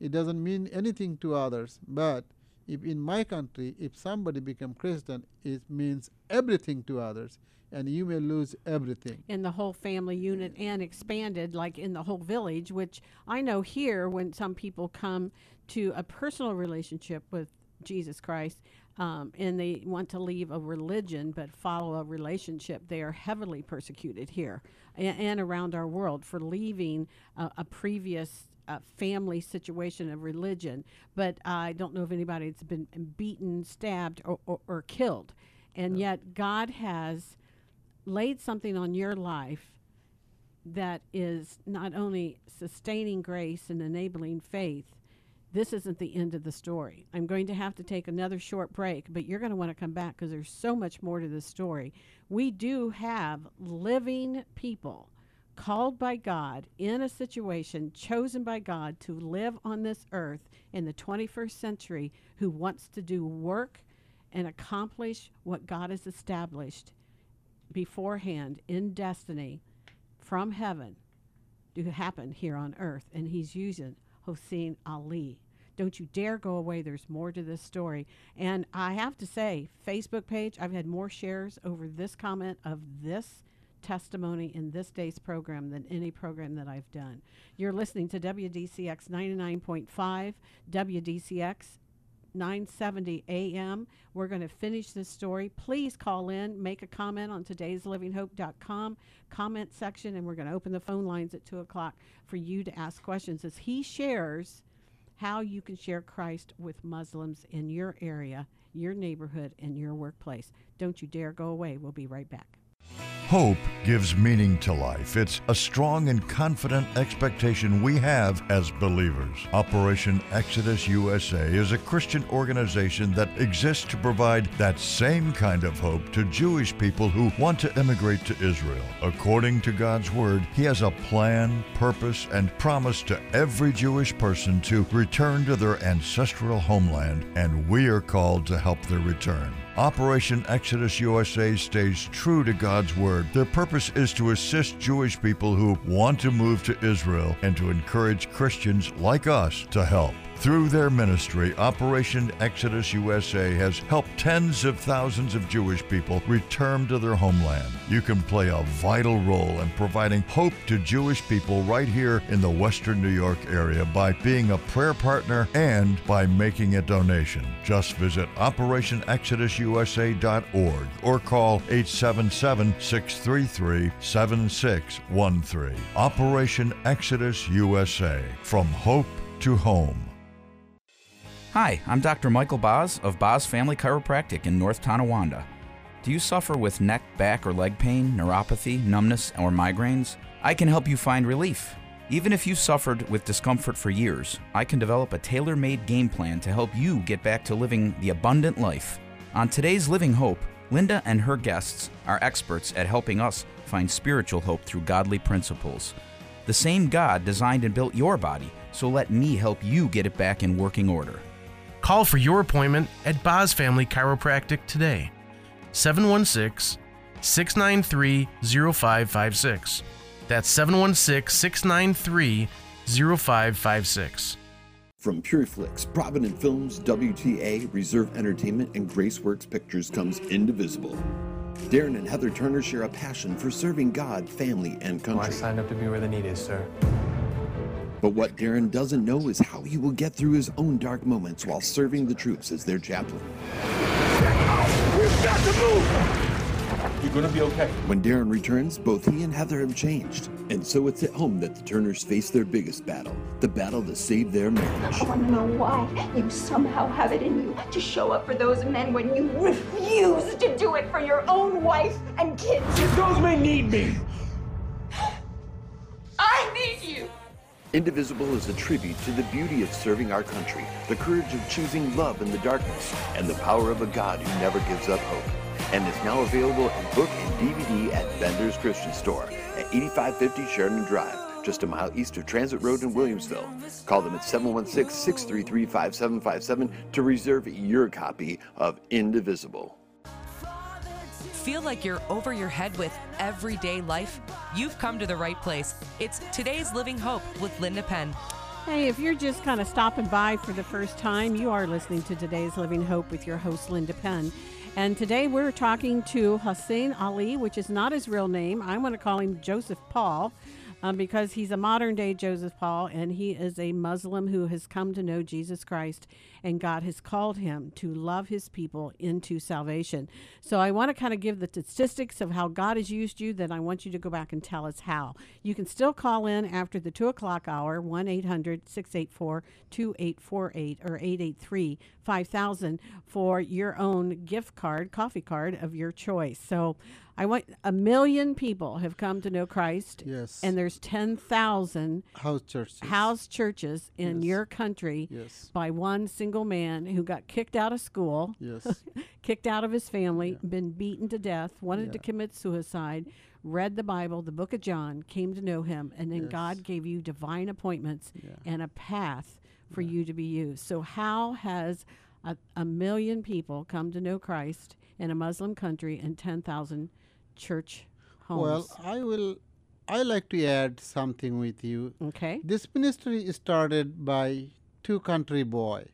S4: it doesn't mean anything to others. But if in my country, if somebody become Christian, it means everything to others, and you may lose everything.
S2: in the whole family unit and expanded like in the whole village which i know here when some people come to a personal relationship with jesus christ um, and they want to leave a religion but follow a relationship they are heavily persecuted here and, and around our world for leaving a, a previous uh, family situation of religion but i don't know of anybody that's been beaten stabbed or, or, or killed and yet god has laid something on your life that is not only sustaining grace and enabling faith, this isn't the end of the story. I'm going to have to take another short break, but you're going to want to come back because there's so much more to this story. We do have living people called by God in a situation chosen by God to live on this earth in the 21st century who wants to do work and accomplish what God has established beforehand in destiny from heaven to happen here on earth. And he's using Hossein Ali. Don't you dare go away. There's more to this story. And I have to say, Facebook page, I've had more shares over this comment of this testimony in this day's program than any program that I've done. You're listening to WDCX 99.5, WDCX 970 a.m. We're going to finish this story. Please call in, make a comment on today's today'slivinghope.com comment section, and we're going to open the phone lines at 2 o'clock for you to ask questions as he shares how you can share Christ with Muslims in your area, your neighborhood, and your workplace. Don't you dare go away. We'll be right back.
S7: Hope gives meaning to life. It's a strong and confident expectation we have as believers. Operation Exodus USA is a Christian organization that exists to provide that same kind of hope to Jewish people who want to immigrate to Israel. According to God's Word, He has a plan, purpose, and promise to every Jewish person to return to their ancestral homeland, and we are called to help their return. Operation Exodus USA stays true to God's Word. Their purpose is to assist Jewish people who want to move to Israel and to encourage Christians like us to help. Through their ministry, Operation Exodus USA has helped tens of thousands of Jewish people return to their homeland. You can play a vital role in providing hope to Jewish people right here in the Western New York area by being a prayer partner and by making a donation. Just visit OperationExodusUSA.org or call 877 633 7613. Operation Exodus USA From Hope to Home.
S9: Hi, I'm Dr. Michael Boz of Boz Family Chiropractic in North Tonawanda. Do you suffer with neck, back, or leg pain, neuropathy, numbness, or migraines? I can help you find relief. Even if you've suffered with discomfort for years, I can develop a tailor made game plan to help you get back to living the abundant life. On today's Living Hope, Linda and her guests are experts at helping us find spiritual hope through godly principles. The same God designed and built your body, so let me help you get it back in working order.
S10: Call for your appointment at Boz Family Chiropractic today. 716 693 0556. That's 716 693 0556.
S3: From Pureflix, Provident Films, WTA, Reserve Entertainment, and Graceworks Pictures comes Indivisible. Darren and Heather Turner share a passion for serving God, family, and
S11: Well, I signed up to be where the need is, sir.
S3: But what Darren doesn't know is how he will get through his own dark moments while serving the troops as their chaplain.
S5: We've got to move!
S11: You're gonna be okay.
S3: When Darren returns, both he and Heather have changed. And so it's at home that the Turners face their biggest battle the battle to save their marriage.
S6: I want to know why you somehow have it in you to show up for those men when you refuse to do it for your own wife and kids.
S5: Those men need me!
S3: Indivisible is a tribute to the beauty of serving our country, the courage of choosing love in the darkness, and the power of a God who never gives up hope. And is now available in book and DVD at Bender's Christian Store at 8550 Sheridan Drive, just a mile east of Transit Road in Williamsville. Call them at 716 633 5757 to reserve your copy of Indivisible.
S1: Feel like you're over your head with everyday life? You've come to the right place. It's Today's Living Hope with Linda Penn.
S2: Hey, if you're just kind of stopping by for the first time, you are listening to today's Living Hope with your host, Linda Penn. And today we're talking to Hussein Ali, which is not his real name. I want to call him Joseph Paul um, because he's a modern day Joseph Paul and he is a Muslim who has come to know Jesus Christ and God has called him to love his people into salvation. So I want to kind of give the statistics of how God has used you, then I want you to go back and tell us how. You can still call in after the 2 o'clock hour, 1 800 684 2848 or 883 5000 for your own gift card, coffee card of your choice. So I want a million people have come to know Christ.
S4: Yes.
S2: And there's 10,000
S4: House churches.
S2: house churches in
S4: Yes.
S2: your country
S4: Yes.
S2: by one single man who got kicked out of school,
S4: Yes.
S2: kicked out of his family, been beaten to death, wanted to commit suicide, read the Bible, the book of John, came to know him, and then
S4: Yes.
S2: God gave you divine appointments
S4: Yeah.
S2: and a path for you to be used. So, how has a, a million people come to know Christ in a Muslim country and 10,000 church homes?
S4: Well, I will. I like to add something with you.
S2: okay.
S4: This ministry is started by two country boy,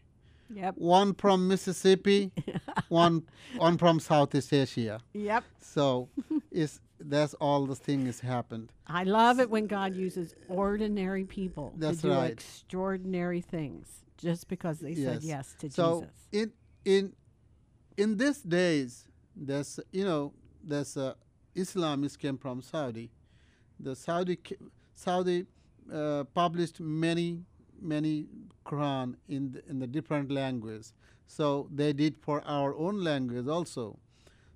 S2: Yep.
S4: one from Mississippi, one one from Southeast Asia.
S2: Yep.
S4: So, is that's all the thing has happened.
S2: I love it when God uses ordinary people
S4: That's
S2: to do
S4: right.
S2: extraordinary things just because they said yes to
S4: so
S2: Jesus.
S4: in in in these days, there's you know there's uh, Islamists came from Saudi. The Saudi Saudi uh, published many many Quran in the, in the different languages. So they did for our own language also.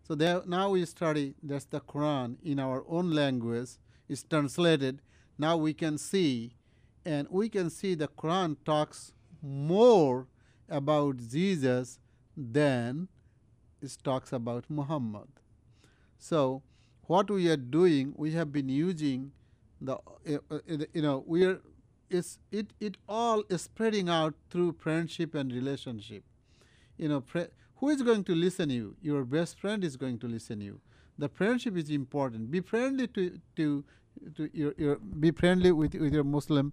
S4: So there, now we study that's the Quran in our own language. It's translated. Now we can see, and we can see the Quran talks more about Jesus than it talks about Muhammad. So what we are doing, we have been using the uh, uh, you know we are it's it it all is spreading out through friendship and relationship. You know fri who is going to listen you? Your best friend is going to listen you. The friendship is important. Be friendly to to to your, your be friendly with with your muslim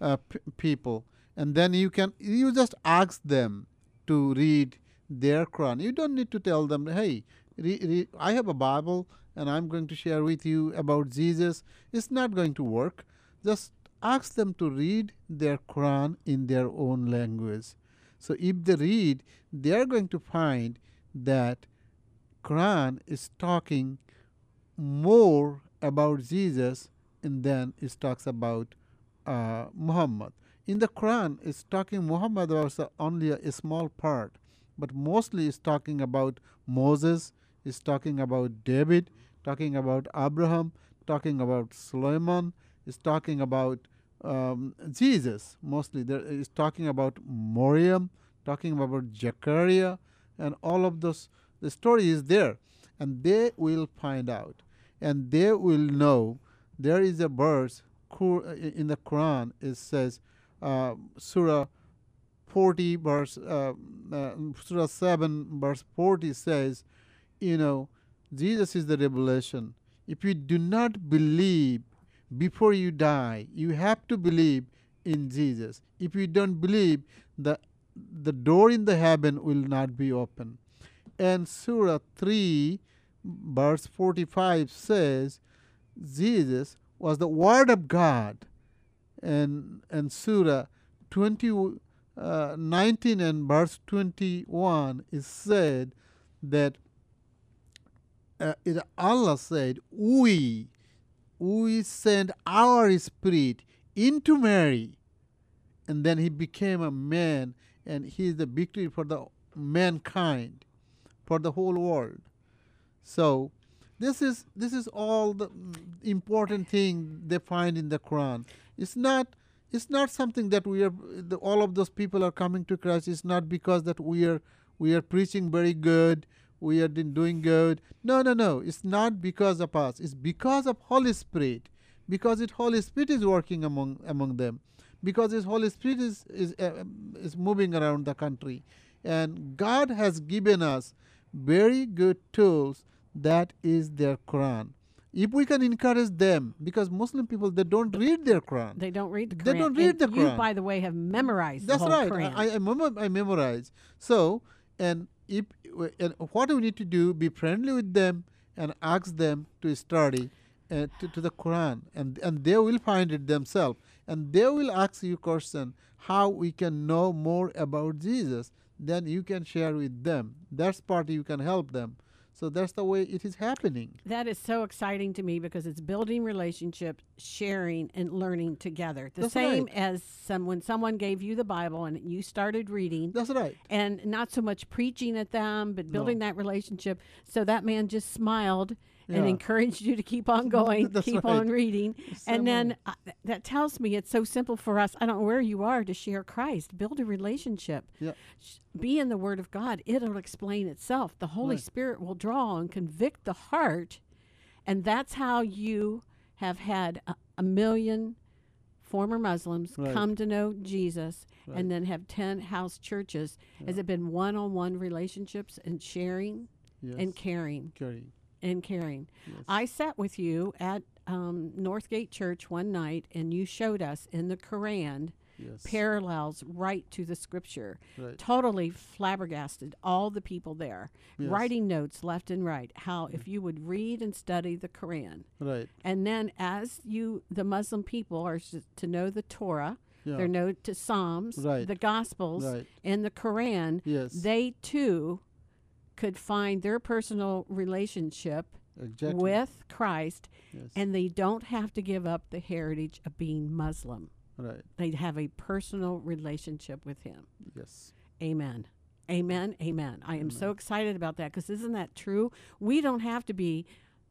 S4: uh, p- people. And then you can you just ask them to read their Quran. You don't need to tell them, hey, re- re- I have a Bible and I'm going to share with you about Jesus. It's not going to work. Just ask them to read their Quran in their own language. So if they read, they are going to find that Quran is talking more about Jesus and then it talks about uh, Muhammad. In the Quran, it's talking Muhammad was only a, a small part, but mostly it's talking about Moses, it's talking about David, talking about Abraham, talking about Solomon, is talking about um, Jesus mostly. There is talking about Miriam, talking about Zechariah, and all of those. The story is there, and they will find out, and they will know. There is a verse in the Quran. It says, uh, Surah 40 verse uh, uh, Surah 7 verse 40 says, you know, Jesus is the revelation. If you do not believe before you die, you have to believe in Jesus. If you don't believe, the the door in the heaven will not be open. And Surah 3 verse 45 says Jesus was the word of God. And and Surah 20 uh, 19 and verse 21 is said that uh, Allah said, We we sent our spirit into Mary, and then he became a man, and he is the victory for the mankind, for the whole world. So this is this is all the important thing they find in the Quran. It's not it's not something that we are the, all of those people are coming to Christ. It's not because that we are we are preaching very good we are doing good. No, no, no. It's not because of us. It's because of Holy Spirit. Because it Holy Spirit is working among among them. Because His Holy Spirit is is uh, is moving around the country, and God has given us very good tools. That is their Quran. If we can encourage them, because Muslim people they don't read their Quran.
S2: They don't read the Quran.
S4: They don't read
S2: and
S4: the Quran.
S2: You, by the way, have memorized.
S4: That's right.
S2: Quran.
S4: I, I, I memorize. So and if and what we need to do? Be friendly with them and ask them to study uh, to, to the Quran and and they will find it themselves. And they will ask you question how we can know more about Jesus. Then you can share with them. That's part you can help them so that's the way it is happening.
S2: That is so exciting to me because it's building relationships, sharing, and learning together. The
S4: that's
S2: same
S4: right.
S2: as some when someone gave you the Bible and you started reading.
S4: That's right.
S2: And not so much preaching at them, but building
S4: no.
S2: that relationship. So that man just smiled
S4: yeah.
S2: and encouraged you to keep on going, keep
S4: right.
S2: on reading. and then uh, that tells me it's so simple for us. I don't know where you are to share Christ, build a relationship. Be in the Word of God. It'll explain itself. The Holy
S4: right.
S2: Spirit will draw and convict the heart. And that's how you have had a, a million former Muslims
S4: right.
S2: come to know Jesus
S4: right.
S2: and then have 10 house churches.
S4: Yeah.
S2: Has it been one on one relationships and sharing
S4: yes.
S2: and caring?
S4: Caring.
S2: And caring.
S4: Yes.
S2: I sat with you at um, Northgate Church one night and you showed us in the Quran
S4: yes.
S2: parallels right to the scripture.
S4: Right.
S2: Totally flabbergasted all the people there,
S4: yes.
S2: writing notes left and right. How if you would read and study the Quran,
S4: right,
S2: and then as you, the Muslim people, are to know the Torah.
S4: Yeah.
S2: Their note to Psalms,
S4: right.
S2: the Gospels,
S4: right.
S2: and the Quran.
S4: Yes.
S2: They too could find their personal relationship
S4: exactly.
S2: with Christ,
S4: yes.
S2: and they don't have to give up the heritage of being Muslim.
S4: Right.
S2: They have a personal relationship with Him.
S4: Yes.
S2: Amen. Amen. Amen. I am
S4: Amen.
S2: so excited about that because isn't that true? We don't have to be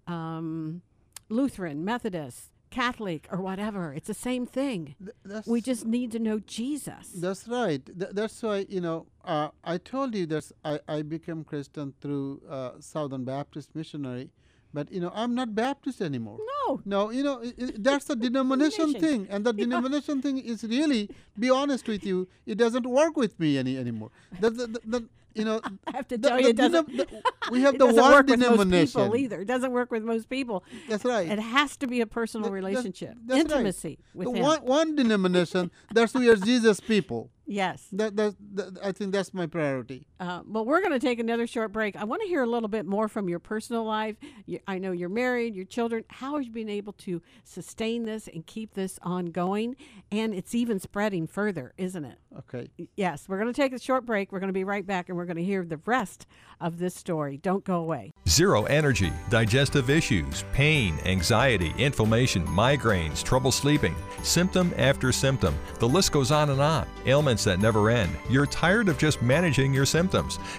S2: um, Lutheran, Methodist, Catholic, or whatever. It's the same thing.
S4: Th-
S2: we just need to know Jesus.
S4: That's right. Th- that's why you know uh, I told you that I, I became Christian through uh, Southern Baptist missionary, but you know I'm not Baptist anymore.
S2: No.
S4: No, you know it, that's the denomination thing, and the denomination thing is really, be honest with you, it doesn't work with me any anymore. The, the, the, the, you know,
S2: I have to
S4: the-
S2: tell you, it doesn't.
S4: we have the one
S2: with
S4: denomination.
S2: people either. It doesn't work with most people.
S4: That's right.
S2: It has to be a personal
S4: that's-
S2: relationship,
S4: that's right.
S2: intimacy with
S4: the
S2: him.
S4: one, one denomination. That's we are Jesus people.
S2: Yes.
S4: That, that, that I think that's my priority.
S2: Uh, well, we're going to take another short break. I want to hear a little bit more from your personal life. You, I know you're married, your children. How have you been able to sustain this and keep this ongoing? And it's even spreading further, isn't it?
S4: Okay.
S2: Yes, we're going to take a short break. We're going to be right back and we're going to hear the rest of this story. Don't go away.
S8: Zero energy, digestive issues, pain, anxiety, inflammation, migraines, trouble sleeping, symptom after symptom. The list goes on and on. Ailments that never end. You're tired of just managing your symptoms.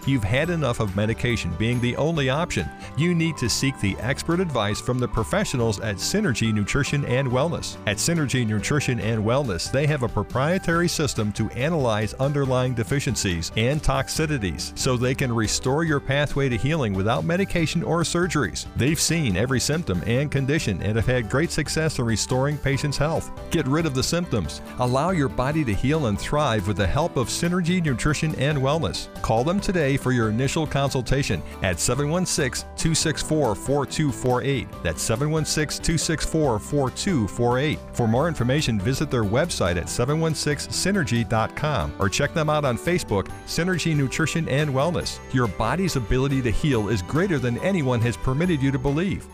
S8: You've had enough of medication being the only option. You need to seek the expert advice from the professionals at Synergy Nutrition and Wellness. At Synergy Nutrition and Wellness, they have a proprietary system to analyze underlying deficiencies and toxicities so they can restore your pathway to healing without medication or surgeries. They've seen every symptom and condition and have had great success in restoring patients' health. Get rid of the symptoms. Allow your body to heal and thrive with the help of Synergy Nutrition and Wellness. Call them today for your initial consultation at 716 264 4248. That's 716 264 4248. For more information, visit their website at 716synergy.com or check them out on Facebook, Synergy Nutrition and Wellness. Your body's ability to heal is greater than anyone has permitted you to believe.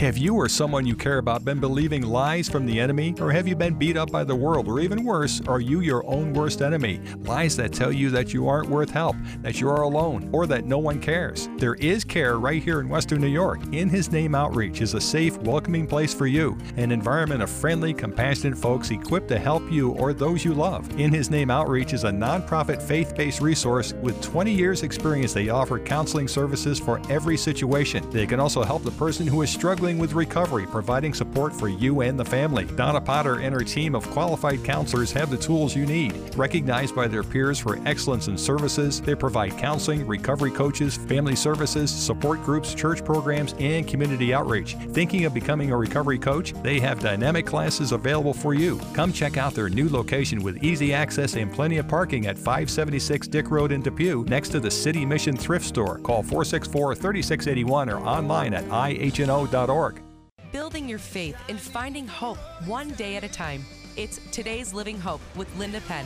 S8: Have you or someone you care about been believing lies from the enemy? Or have you been beat up by the world? Or even worse, are you your own worst enemy? Lies that tell you that you aren't worth help, that you are alone, or that no one cares. There is care right here in Western New York. In His Name Outreach is a safe, welcoming place for you, an environment of friendly, compassionate folks equipped to help you or those you love. In His Name Outreach is a nonprofit faith based resource with 20 years' experience. They offer counseling services for every situation. They can also help the person who is struggling with recovery, providing support for you and the family. Donna Potter and her team of qualified counselors have the tools you need. Recognized by their peers for excellence in services, they provide counseling, recovery coaches, family services, support groups, church programs, and community outreach. Thinking of becoming a recovery coach? They have dynamic classes available for you. Come check out their new location with easy access and plenty of parking at 576 Dick Road in Depew, next to the City Mission Thrift Store. Call 464 3681 or online at ihno.org.
S1: Building your faith and finding hope one day at a time. It's Today's Living Hope with Linda Penn.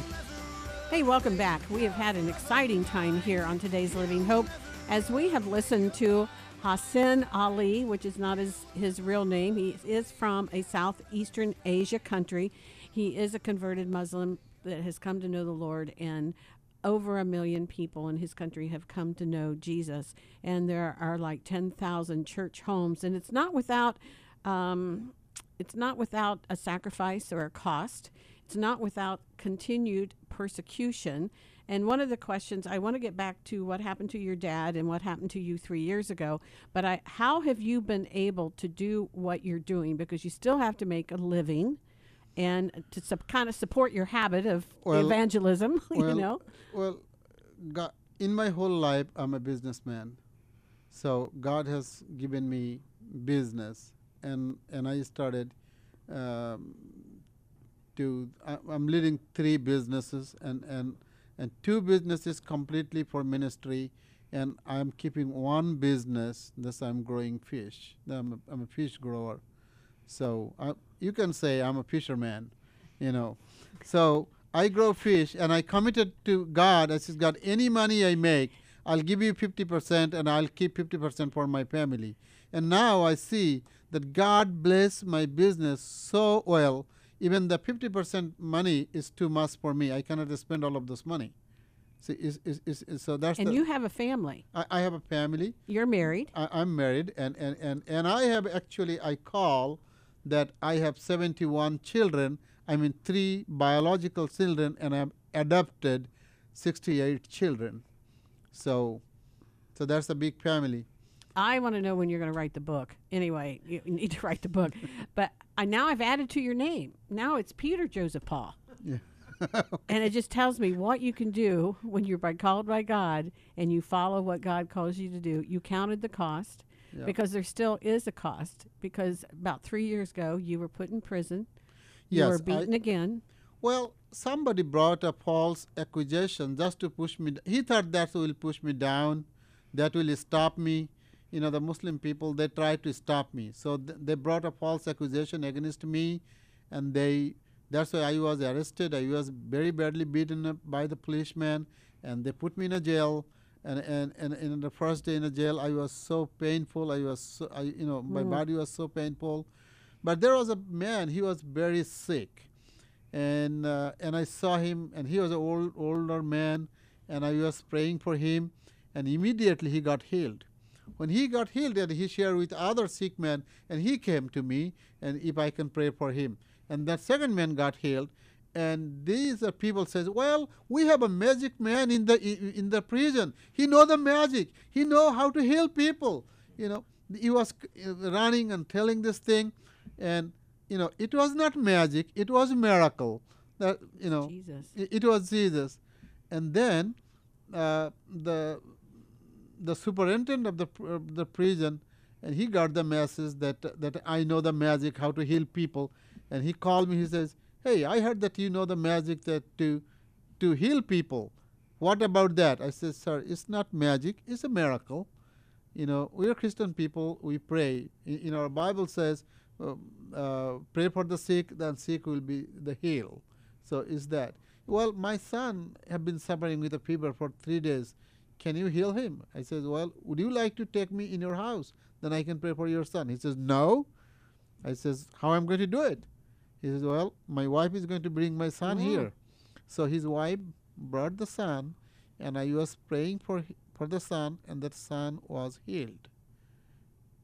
S2: Hey, welcome back. We have had an exciting time here on today's Living Hope as we have listened to Hassan Ali, which is not his, his real name. He is from a southeastern Asia country. He is a converted Muslim that has come to know the Lord, and over a million people in his country have come to know Jesus. And there are like 10,000 church homes, and it's not without. Um, it's not without a sacrifice or a cost. It's not without continued persecution. And one of the questions I want to get back to what happened to your dad and what happened to you three years ago. But I, how have you been able to do what you're doing? Because you still have to make a living, and to kind of support your habit of
S4: Well-
S2: evangelism.
S4: well,
S2: you know.
S4: Well, God, in my whole life, I'm a businessman. So God has given me business, and and I started um, to. I, I'm leading three businesses, and and and two businesses completely for ministry, and I'm keeping one business. This I'm growing fish. I'm a, I'm a fish grower, so I, you can say I'm a fisherman, you know. So I grow fish, and I committed to God. I said, God, any money I make, I'll give you 50%, and I'll keep 50% for my family. And now I see that God bless my business so well. Even the 50% money is too much for me. I cannot spend all of this money. See, is, is, is, is- so that's
S2: And you have a family.
S4: I, I have a family.
S2: You're married.
S4: I, I'm married, and, and, and, and I have actually, I call that I have 71 children. I mean, three biological children, and I've adopted 68 children. So, so that's a big family.
S2: I want to know when you're going to write the book. Anyway, you need to write the book. but I now I've added to your name. Now it's Peter Joseph Paul.
S4: Yeah.
S2: and it just tells me what you can do when you're by, called by God and you follow what God calls you to do. You counted the cost Because there still is a cost. Because about three years ago, you were put in prison. You
S4: Yes,
S2: were
S4: I-
S2: beaten again.
S4: Well, somebody brought a false accusation just to push me. He thought that will push me down, that will stop me. You know, the Muslim people they tried to stop me, so th- they brought a false accusation against me, and they that's why I was arrested. I was very badly beaten up by the policeman, and they put me in a jail. And, and, and in the first day in the jail, I was so painful. I was, so, I, you know, my
S2: Mm.
S4: body was so painful. But there was a man. He was very sick, and uh, and I saw him, and he was an old older man, and I was praying for him, and immediately he got healed. When he got healed, and he shared with other sick men, and he came to me, and if I can pray for him, and that second man got healed, and these are people says, well, we have a magic man in the in the prison. He know the magic. He know how to heal people. You know, he was uh, running and telling this thing, and you know, it was not magic. It was a miracle. That you know,
S2: Jesus.
S4: It, it was Jesus, and then uh, the the superintendent of the pr- the prison, and he got the message that that I know the magic how to heal people, and he called me. He says, "Hey, I heard that you know the magic that to to heal people. What about that?" I said, "Sir, it's not magic. It's a miracle. You know, we are Christian people. We pray. In, in our Bible says, um, uh, pray for the sick, then sick will be the healed. So is that? Well, my son have been suffering with a fever for three days. Can you heal him? I says, well, would you like to take me in your house? Then I can pray for your son. He says, no. I says, how am I'm going to do it? He says, well, my wife is going to bring my son
S2: Oh.
S4: here. So his wife brought the son, and I was praying for for the son, and that son was healed.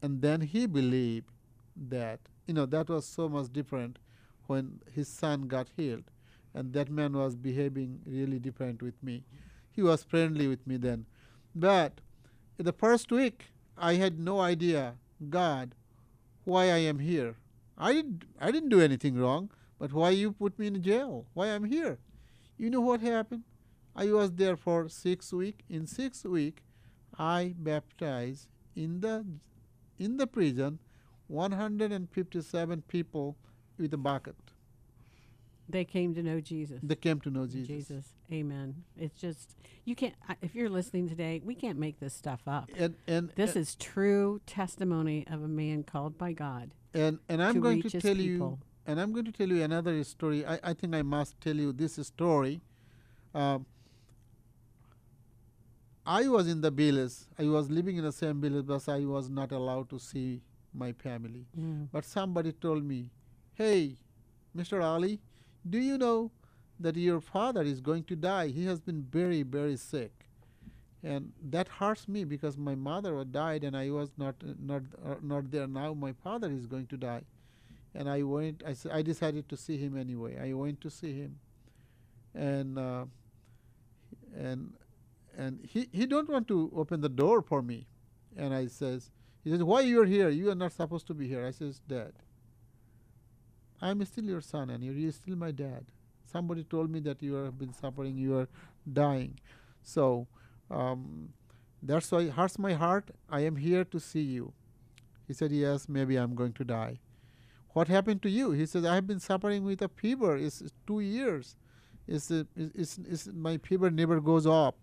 S4: And then he believed that you know that was so much different when his son got healed, and that man was behaving really different with me. He was friendly with me then, but in the first week I had no idea, God, why I am here. I didn't I didn't do anything wrong, but why you put me in jail? Why I'm here? You know what happened? I was there for six week. In six week, I baptized in the in the prison 157 people with a bucket.
S2: They came to know Jesus.
S4: They came to know Jesus.
S2: Jesus. Amen. It's just you can't. If you're listening today, we can't make this stuff up.
S4: And and
S2: this
S4: and-
S2: is true testimony of a man called by God.
S4: And and I'm
S2: to
S4: going to tell you and I'm going to tell you another story. I, I think I must tell you this story. Um, I was in the village. I was living in the same village, but I was not allowed to see my family.
S2: Mm.
S4: But somebody told me, "Hey, Mr. Ali, do you know that your father is going to die? He has been very, very sick." And that hurts me because my mother died and I was not not uh, not there now. My father is going to die, and I went. I, I decided to see him anyway. I went to see him, and uh, and and he he don't want to open the door for me, and I says he says why you are here? You are not supposed to be here. I says Dad. I'm still your son and you're still my dad. Somebody told me that you have been suffering, you are dying. So um, that's why it hurts my heart. I am here to see you. He said, Yes, maybe I'm going to die. What happened to you? He says, I have been suffering with a fever. It's it's two years. It's, uh, it's, it's, my fever never goes up.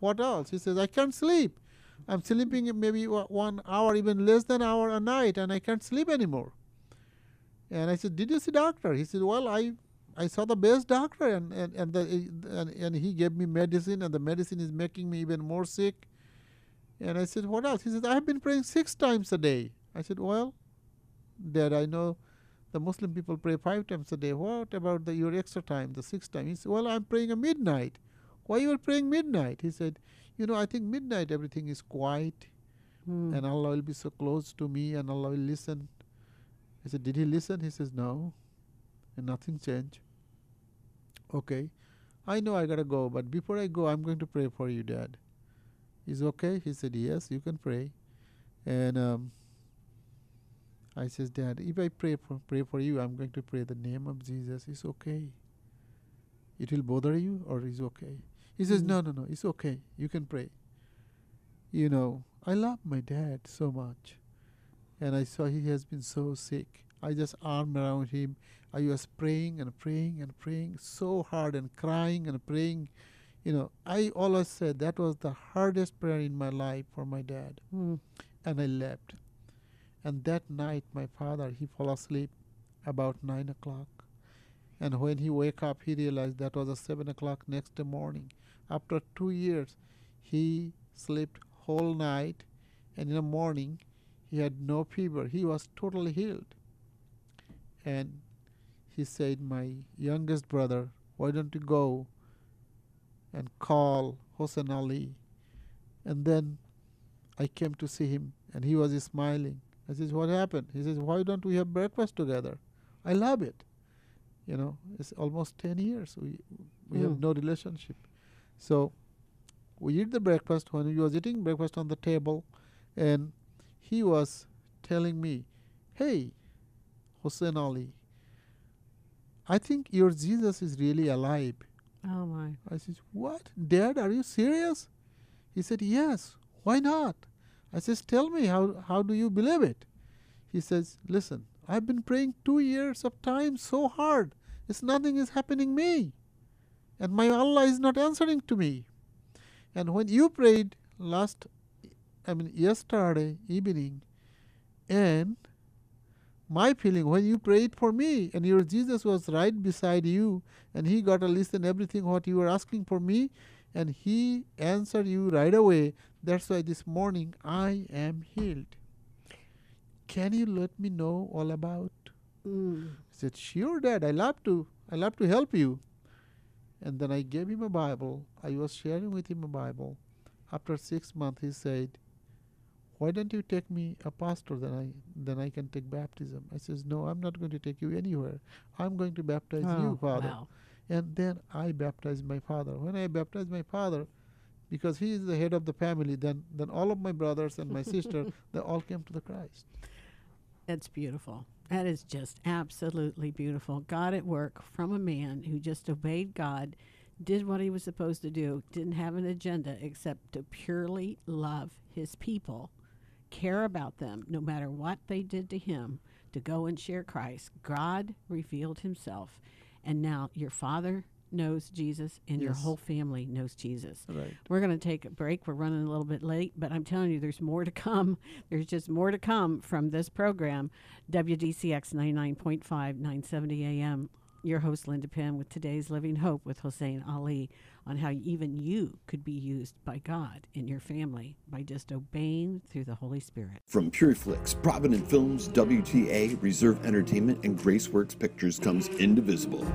S4: What else? He says, I can't sleep. I'm sleeping maybe one hour, even less than hour a night, and I can't sleep anymore. And I said, Did you see doctor? He said, Well, I I saw the best doctor, and and and, the, and and he gave me medicine, and the medicine is making me even more sick. And I said, What else? He said, I have been praying six times a day. I said, Well, Dad, I know the Muslim people pray five times a day. What about the your extra time, the sixth time? He said, Well, I'm praying at midnight. Why you are praying midnight? He said, You know, I think midnight everything is quiet,
S2: Hmm.
S4: and Allah will be so close to me, and Allah will listen. I said, Did he listen? He says, No. And nothing changed. Okay. I know I gotta go, but before I go, I'm going to pray for you, Dad. Is okay? He said, Yes, you can pray. And um, I says, Dad, if I pray for pray for you, I'm going to pray the name of Jesus. It's okay. It will bother you, or is okay? He says,
S2: Mm.
S4: No, no, no. It's okay. You can pray. You know, I love my dad so much, and I saw he has been so sick. I just arm around him. I was praying and praying and praying so hard and crying and praying. You know, I always said that was the hardest prayer in my life for my dad.
S2: Mm.
S4: And I left. And that night, my father, he fell asleep about 9 o'clock. And when he wake up, he realized that was a 7 o'clock next morning. After two years, he slept whole night. And in the morning, he had no fever. He was totally healed. And he said, My youngest brother, why don't you go and call Hossein Ali? And then I came to see him, and he was smiling. I says, What happened? He says, Why don't we have breakfast together? I love it. You know, it's almost 10 years. We, we have
S2: Mm.
S4: no relationship. So we eat the breakfast. When he was eating breakfast on the table, and he was telling me, Hey, Hussein Ali, I think your Jesus is really alive.
S2: Oh my.
S4: I said, What? Dad, are you serious? He said, Yes. Why not? I says, Tell me, how, how do you believe it? He says, Listen, I've been praying two years of time so hard. It's nothing is happening me. And my Allah is not answering to me. And when you prayed last, I mean, yesterday evening, and my feeling when you prayed for me and your Jesus was right beside you and he got a list and everything what you were asking for me and he answered you right away. That's why this morning I am healed. Can you let me know all about?
S2: Mm.
S4: I said, Sure, Dad, I love to. I love to help you. And then I gave him a Bible. I was sharing with him a Bible. After six months, he said, "Why don't you take me a pastor? Then I then I can take baptism." I says, "No, I'm not going to take you anywhere. I'm going to baptize
S2: Oh,
S4: you, Father."
S2: wow.
S4: And then I baptized my father. When I baptized my father, because he is the head of the family, then then all of my brothers and my sister they all came to the Christ.
S2: That's beautiful. That is just absolutely beautiful. God at work from a man who just obeyed God, did what he was supposed to do, didn't have an agenda except to purely love his people, care about them no matter what they did to him, to go and share Christ. God revealed himself. And now your father knows Jesus and your whole family knows Jesus.
S4: Right.
S2: We're going to take a break. We're running a little bit late, but I'm telling you, there's more to come. There's just more to come from this program. WDCX 99.5, 970 AM. Your host, Linda Penn, with today's Living Hope with Hossein Ali on how even you could be used by God in your family by just obeying through the Holy Spirit.
S3: From Pureflix, Provident Films, WTA, Reserve Entertainment, and Graceworks Pictures comes Indivisible.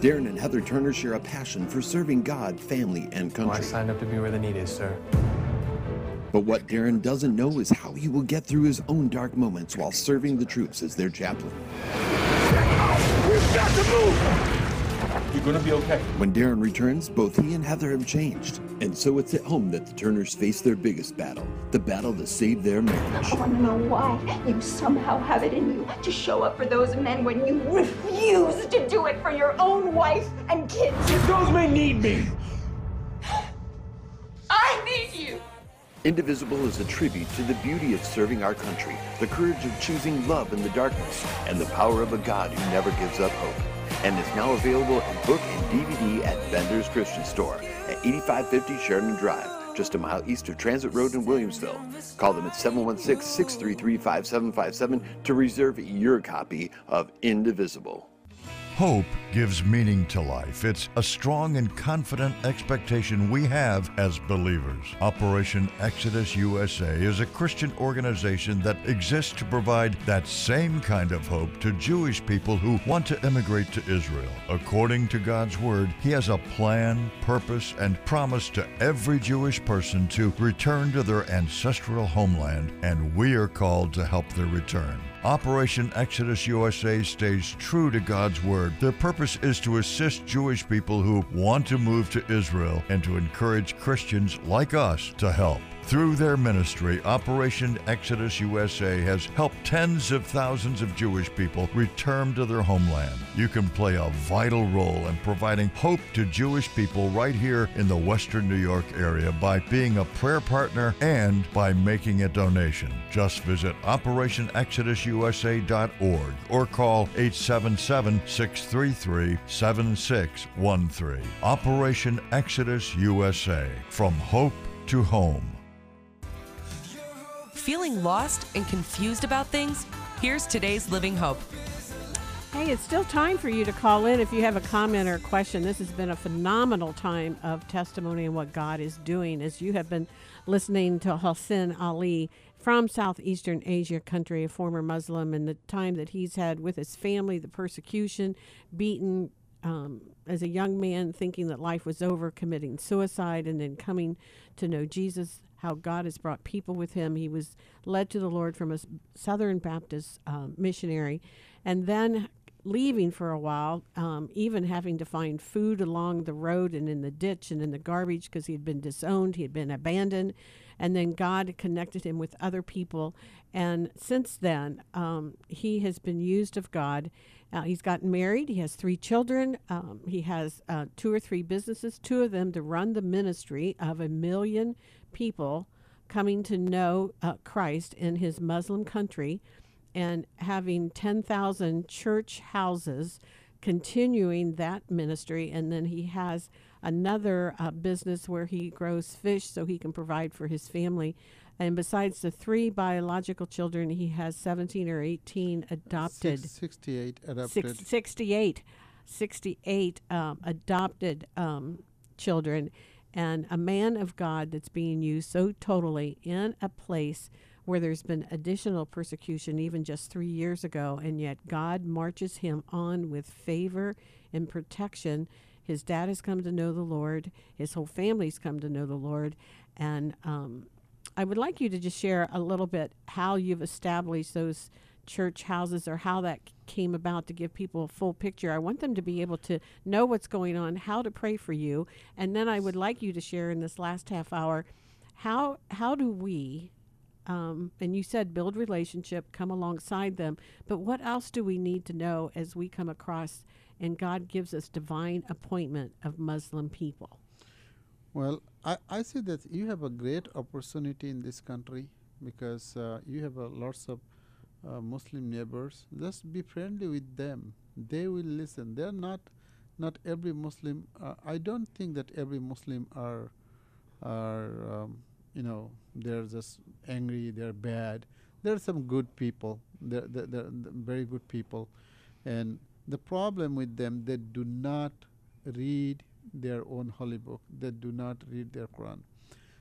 S3: Darren and Heather Turner share a passion for serving God, family, and
S11: Well, I signed up to be where the need is, sir.
S3: But what Darren doesn't know is how he will get through his own dark moments while serving the troops as their chaplain.
S5: We've got to move!
S11: You're gonna be okay.
S3: When Darren returns, both he and Heather have changed. And so it's at home that the Turners face their biggest battle the battle to save their marriage.
S6: I want to know why you somehow have it in you to show up for those men when you refuse to do it for your own wife and kids.
S5: If Those men need me!
S6: I need you!
S3: Indivisible is a tribute to the beauty of serving our country, the courage of choosing love in the darkness, and the power of a God who never gives up hope. And is now available in book and DVD at Bender's Christian Store at 8550 Sheridan Drive, just a mile east of Transit Road in Williamsville. Call them at 716 633 5757 to reserve your copy of Indivisible.
S7: Hope gives meaning to life. It's a strong and confident expectation we have as believers. Operation Exodus USA is a Christian organization that exists to provide that same kind of hope to Jewish people who want to immigrate to Israel. According to God's Word, He has a plan, purpose, and promise to every Jewish person to return to their ancestral homeland, and we are called to help their return. Operation Exodus USA stays true to God's Word. Their purpose is to assist Jewish people who want to move to Israel and to encourage Christians like us to help. Through their ministry, Operation Exodus USA has helped tens of thousands of Jewish people return to their homeland. You can play a vital role in providing hope to Jewish people right here in the Western New York area by being a prayer partner and by making a donation. Just visit OperationExodusUSA.org or call 877 633 7613. Operation Exodus USA from hope to home.
S1: Feeling lost and confused about things? Here's today's Living Hope.
S2: Hey, it's still time for you to call in if you have a comment or a question. This has been a phenomenal time of testimony and what God is doing as you have been listening to Hossein Ali from Southeastern Asia country, a former Muslim, and the time that he's had with his family, the persecution, beaten um, as a young man, thinking that life was over, committing suicide, and then coming to know Jesus how God has brought people with him. He was led to the Lord from a Southern Baptist um, missionary, and then leaving for a while, um, even having to find food along the road and in the ditch and in the garbage because he had been disowned, he had been abandoned. And then God connected him with other people. And since then, um, he has been used of God. Uh, he's gotten married. He has three children. Um, he has uh, two or three businesses, two of them to run the ministry of a million people coming to know uh, Christ in his Muslim country and having 10,000 church houses continuing that ministry. And then he has another uh, business where he grows fish so he can provide for his family. And besides the three biological children, he has 17 or 18 adopted.
S4: Six, 68 adopted.
S2: Six, 68. 68 um, adopted um, children and a man of God that's being used so totally in a place where there's been additional persecution even just three years ago, and yet God marches him on with favor and protection. His dad has come to know the Lord, his whole family's come to know the Lord, and um, I would like you to just share a little bit how you've established those church houses or how that came about to give people a full picture. I want them to be able to know what's going on, how to pray for you, and then I would like you to share in this last half hour how how do we um, and you said build relationship, come alongside them, but what else do we need to know as we come across and God gives us divine appointment of Muslim people?
S4: Well, I, I see that you have a great opportunity in this country because uh, you have uh, lots of uh, Muslim neighbors, just be friendly with them. They will listen. They're not, not every Muslim. Uh, I don't think that every Muslim are, are, um, you know, they're just angry. They're bad. There are some good people. They're, they're, they're very good people, and the problem with them, they do not read their own holy book. They do not read their Quran.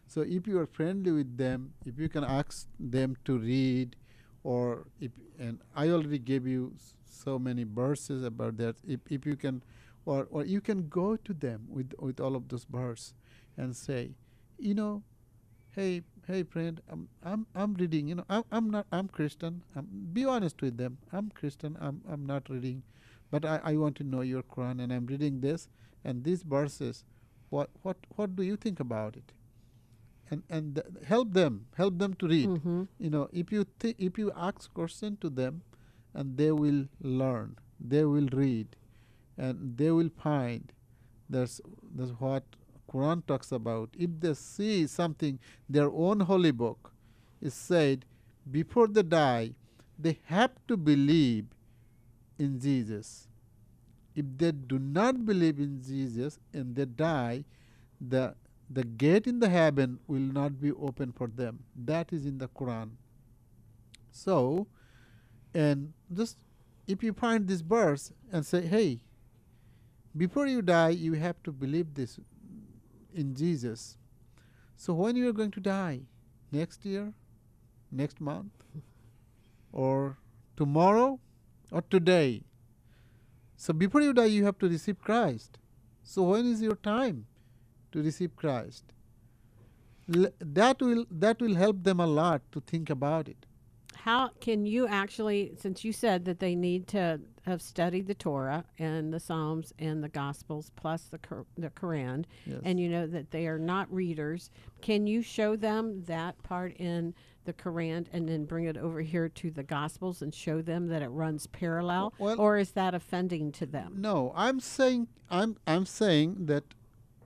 S4: So if you are friendly with them, if you can ask them to read or if and I already gave you so many verses about that. If if you can, or or you can go to them with with all of those verses and say, you know, hey hey friend, I'm I'm I'm reading. You know, I'm I'm not I'm Christian. I'm, be honest with them. I'm Christian. I'm I'm not reading, but I I want to know your Quran and I'm reading this and these verses. What what what do you think about it? and and th- help them help them to read
S2: Mhm.
S4: you know if you th- if you ask question to them and they will learn they will read and they will find that's that's what quran talks about if they see something their own holy book is said before they die they have to believe in jesus if they do not believe in jesus and they die the the gate in the heaven will not be open for them. That is in the Quran. So, and just if you find this verse and say, hey, before you die, you have to believe this in Jesus. So, when you are going to die? Next year? Next month? Or tomorrow? Or today? So, before you die, you have to receive Christ. So, when is your time? to receive Christ. L- that will that will help them a lot to think about it.
S2: how can you actually, since you said that they need to have studied the Torah and the Psalms and the Gospels plus the Qur- the Quran,
S4: Yes.
S2: and you know that they are not readers, can you show them that part in the Quran and then bring it over here to the Gospels and show them that it runs parallel,
S4: Well-
S2: or is that offending to them?
S4: No, I'm saying I'm I'm saying that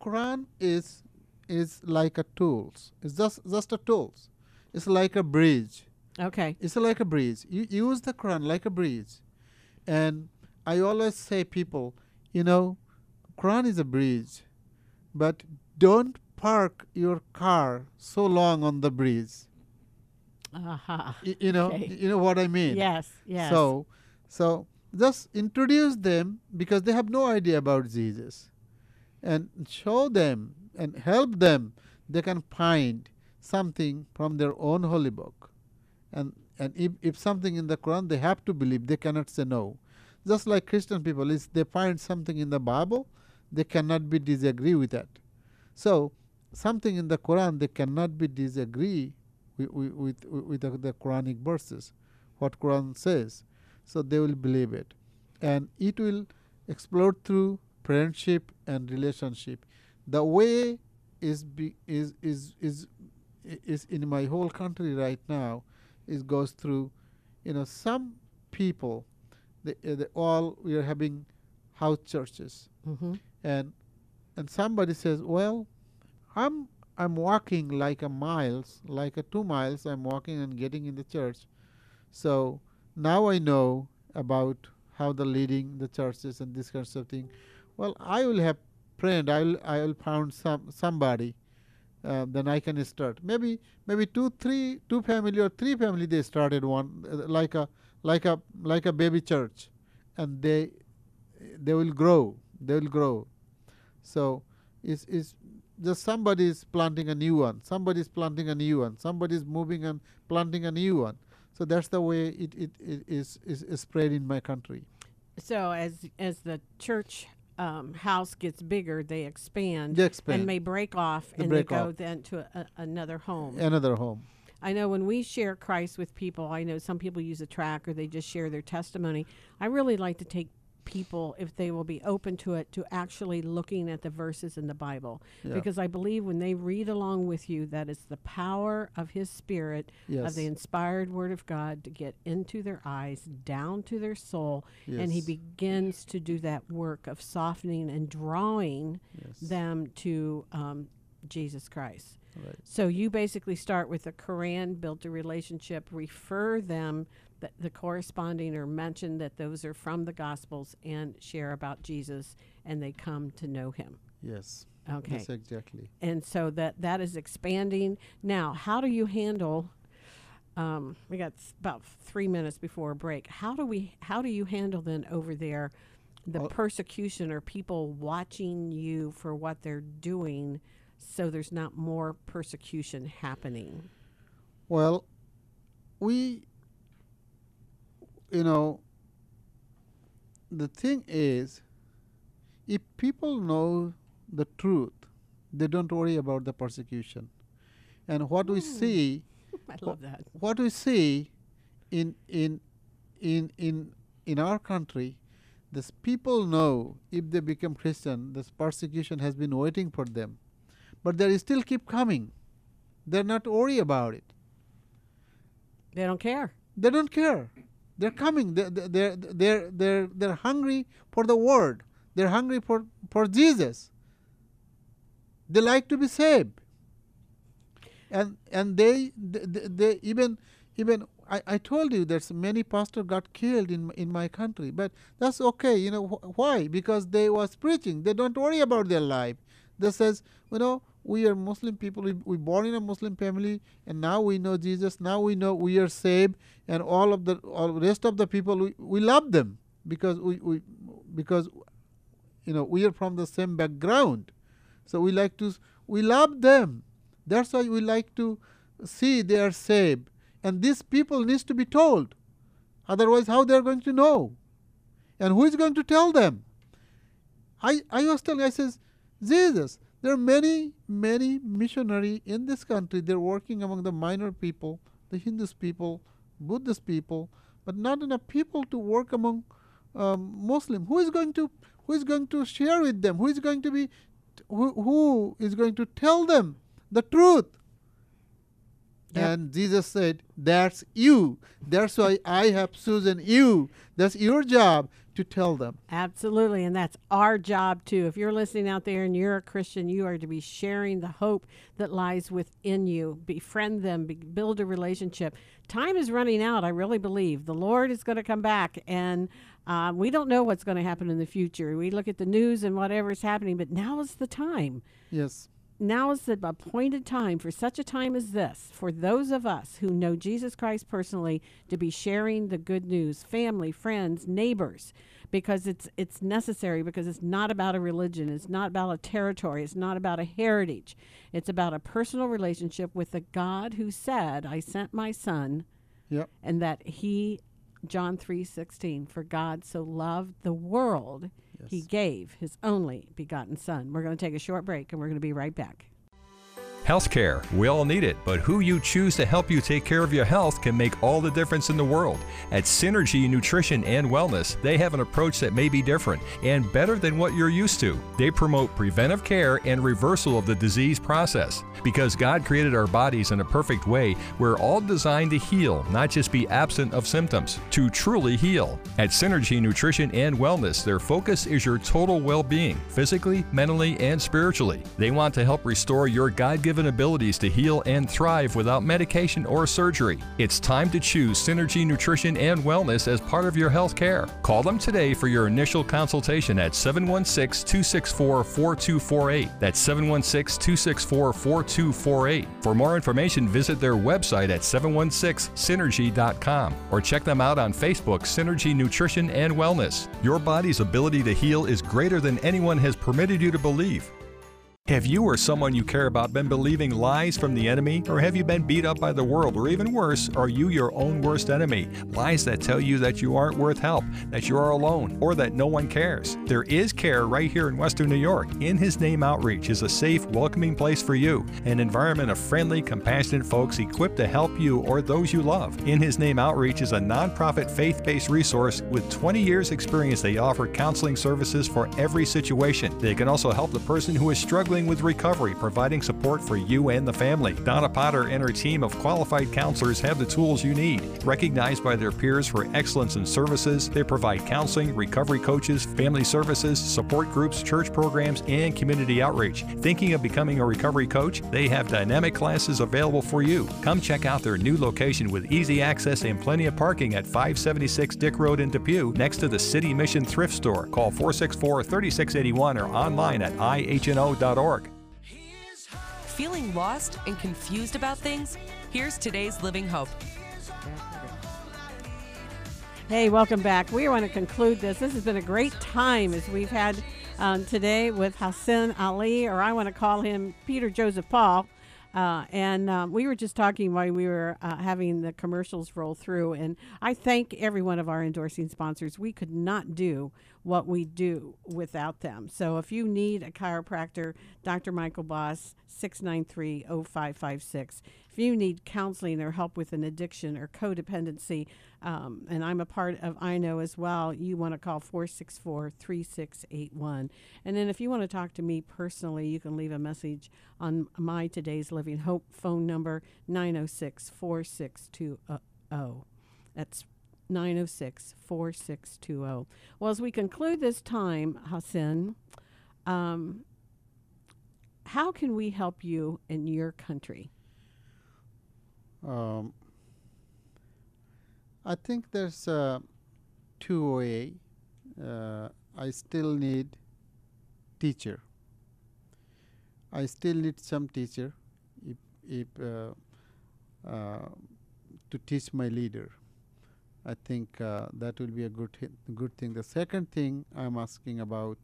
S4: Quran is is like a tools. It's just just a tools. It's like a bridge.
S2: Okay.
S4: It's like a bridge. You use the Quran like a bridge. And I always say people, you know, Quran is a bridge, but don't park your car so long on the bridge.
S2: Aha.
S4: Y- you know,
S2: Okay.
S4: you know what I mean.
S2: Yes, yes.
S4: So, so just introduce them because they have no idea about Jesus, and show them and help them. They can find something from their own holy book, and and if, if something in the Quran they have to believe, they cannot say no. Just like Christian people, is they find something in the Bible, they cannot be disagree with that. So something in the Quran they cannot be disagree with with, with, with the, the Quranic verses, what Quran says. So they will believe it, and it will explode through friendship and relationship. The way is be, is is is is in my whole country right now is goes through you know some people they, they all we are having house churches
S2: Mhm.
S4: and and somebody says well i'm i'm walking like a miles like a two miles i'm walking and getting in the church so now i know about how the leading the churches and this kinds of thing well i will have friend i will i will found some somebody uh, then I can start. Maybe maybe two, three, two family or three family they started one uh, like a like a like a baby church, and they they will grow. They will grow. So it's it's just somebody is planting a new one. Somebody is planting a new one. Somebody is moving and planting a new one. So that's the way it, it, it is, is is spread in my country.
S2: So as as the church um, house gets bigger, they expand,
S4: They expand.
S2: and may break off,
S4: They
S2: and
S4: break
S2: they go
S4: off.
S2: then to a, another home.
S4: Another home.
S2: I know when we share Christ with people, I know some people use a track or they just share their testimony. I really like to take people, if they will be open to it, to actually looking at the verses in the Bible.
S4: Yeah.
S2: Because I believe when they read along with you, that it's the power of His Spirit, of the inspired Word of God to get into their eyes, down to their soul, and He begins to do that work of softening and drawing
S4: Yes.
S2: them to um, Jesus Christ.
S4: Right.
S2: So you basically start with the Quran, build a relationship, refer them the, the corresponding or mention that those are from the Gospels, and share about Jesus, and they come to know Him.
S4: Yes.
S2: Okay.
S4: Yes, exactly.
S2: And so that that is expanding. Now, how do you handle? Um, we got s- about three minutes before a break. How do we? How do you handle then over there? The
S4: Well-
S2: persecution or people watching you for what they're doing, so there's not more persecution happening.
S4: Well, we, you know, the thing is, if people know the truth, they don't worry about the persecution. And what we hmm. see,
S2: I love that.
S4: What we see in in in in in our country, this people know if they become Christian, this persecution has been waiting for them, but they still keep coming. They're not worried about it.
S2: They don't care.
S4: They don't care. They're coming. They're, they're, they're, they're, they're hungry for the word. They're hungry for, for Jesus. They like to be saved. And and they they, they, even even I, I told you there's many pastors got killed in in my country, but that's okay. You know wh- why? Because they was preaching. They don't worry about their life. They says, you know, we are Muslim people. We, we born in a Muslim family, and now we know Jesus. Now we know we are saved, and all of the all rest of the people we, we love them because we, we because you know we are from the same background. So we like to we love them. That's why we like to see they are saved. And these people needs to be told. Otherwise, how they are going to know? And who is going to tell them? I, I was telling, I says, Jesus, there are many, many missionary in this country. They're working among the minor people, the Hindus people, Buddhist people, but not enough people to work among um, Muslim. Who is going to who is going to share with them? Who is going to be who, who is going to tell them the truth?
S2: Yep.
S4: And Jesus said, That's you. That's why I have chosen you. That's your job to tell them.
S2: Absolutely, and that's our job too. If you're listening out there and you're a Christian, you are to be sharing the hope that lies within you. Befriend them, be, build a relationship. Time is running out, I really believe. The Lord is going to come back, and uh, we don't know what's going to happen in the future. We look at the news and whatever's happening, but now is the time.
S4: Yes.
S2: Now is the appointed time for such a time as this, for those of us who know Jesus Christ personally, to be sharing the good news, family, friends, neighbors, because it's it's necessary. Because it's not about a religion, it's not about a territory, it's not about a heritage. It's about a personal relationship with the God who said, "I sent my Son,"
S4: Yep.
S2: and that He, John three sixteen, for God so loved the world, He gave His only begotten Son. We're going to take a short break, and we're going to be right back.
S8: Healthcare. We all need it, but who you choose to help you take care of your health can make all the difference in the world. At Synergy Nutrition and Wellness, they have an approach that may be different and better than what you're used to. They promote preventive care and reversal of the disease process. Because God created our bodies in a perfect way, we're all designed to heal, not just be absent of symptoms, to truly heal. At Synergy Nutrition and Wellness, their focus is your total well being, physically, mentally, and spiritually. They want to help restore your God given abilities to heal and thrive without medication or surgery. It's time to choose Synergy Nutrition and Wellness as part of your health care. Call them today for your initial consultation at 716 264 4248. That's 716 264 4248. For more information, visit their website at 716synergy.com or check them out on Facebook, Synergy Nutrition and Wellness. Your body's ability to heal is greater than anyone has permitted you to believe. Have you or someone you care about been believing lies from the enemy? Or have you been beat up by the world? Or even worse, are you your own worst enemy? Lies that tell you that you aren't worth help, that you are alone, or that no one cares. There is care right here in Western New York. In His Name Outreach is a safe, welcoming place for you, an environment of friendly, compassionate folks equipped to help you or those you love. In His Name Outreach is a nonprofit faith based resource with 20 years' experience. They offer counseling services for every situation. They can also help the person who is struggling with recovery, providing support for you and the family. Donna Potter and her team of qualified counselors have the tools you need. Recognized by their peers for excellence in services, they provide counseling, recovery coaches, family services, support groups, church programs, and community outreach. Thinking of becoming a recovery coach? They have dynamic classes available for you. Come check out their new location with easy access and plenty of parking at 576 Dick Road in Depew, next to the City Mission Thrift Store. Call 464 3681 or online at ihno.org.
S1: Feeling lost and confused about things? Here's today's Living Hope.
S2: Hey, welcome back. We want to conclude this. This has been a great time as we've had um, today with Hassan Ali, or I want to call him Peter Joseph Paul. Uh, and um, we were just talking while we were uh, having the commercials roll through. And I thank every one of our endorsing sponsors. We could not do what we do without them. So if you need a chiropractor, Dr. Michael Boss, 693 0556. If you need counseling or help with an addiction or codependency, um, and I'm a part of I Know as well, you want to call 464 3681. And then if you want to talk to me personally, you can leave a message on my Today's Living Hope phone number 906 4620. That's 906 4620. Well, as we conclude this time, Hassan, um, how can we help you in your country?
S4: Um, I think there's a two way. Uh, I still need teacher. I still need some teacher if, if uh, uh, to teach my leader. I think uh, that will be a good good thing. The second thing I'm asking about,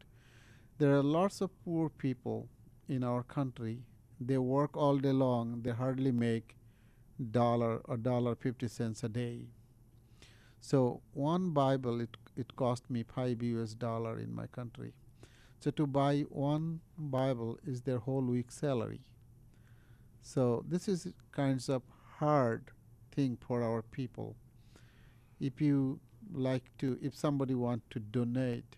S4: there are lots of poor people in our country. They work all day long. They hardly make dollar or dollar fifty cents a day. So one Bible it it cost me five U.S. dollar in my country. So to buy one Bible is their whole week salary. So this is kinds of hard thing for our people. if you like to, if somebody want to donate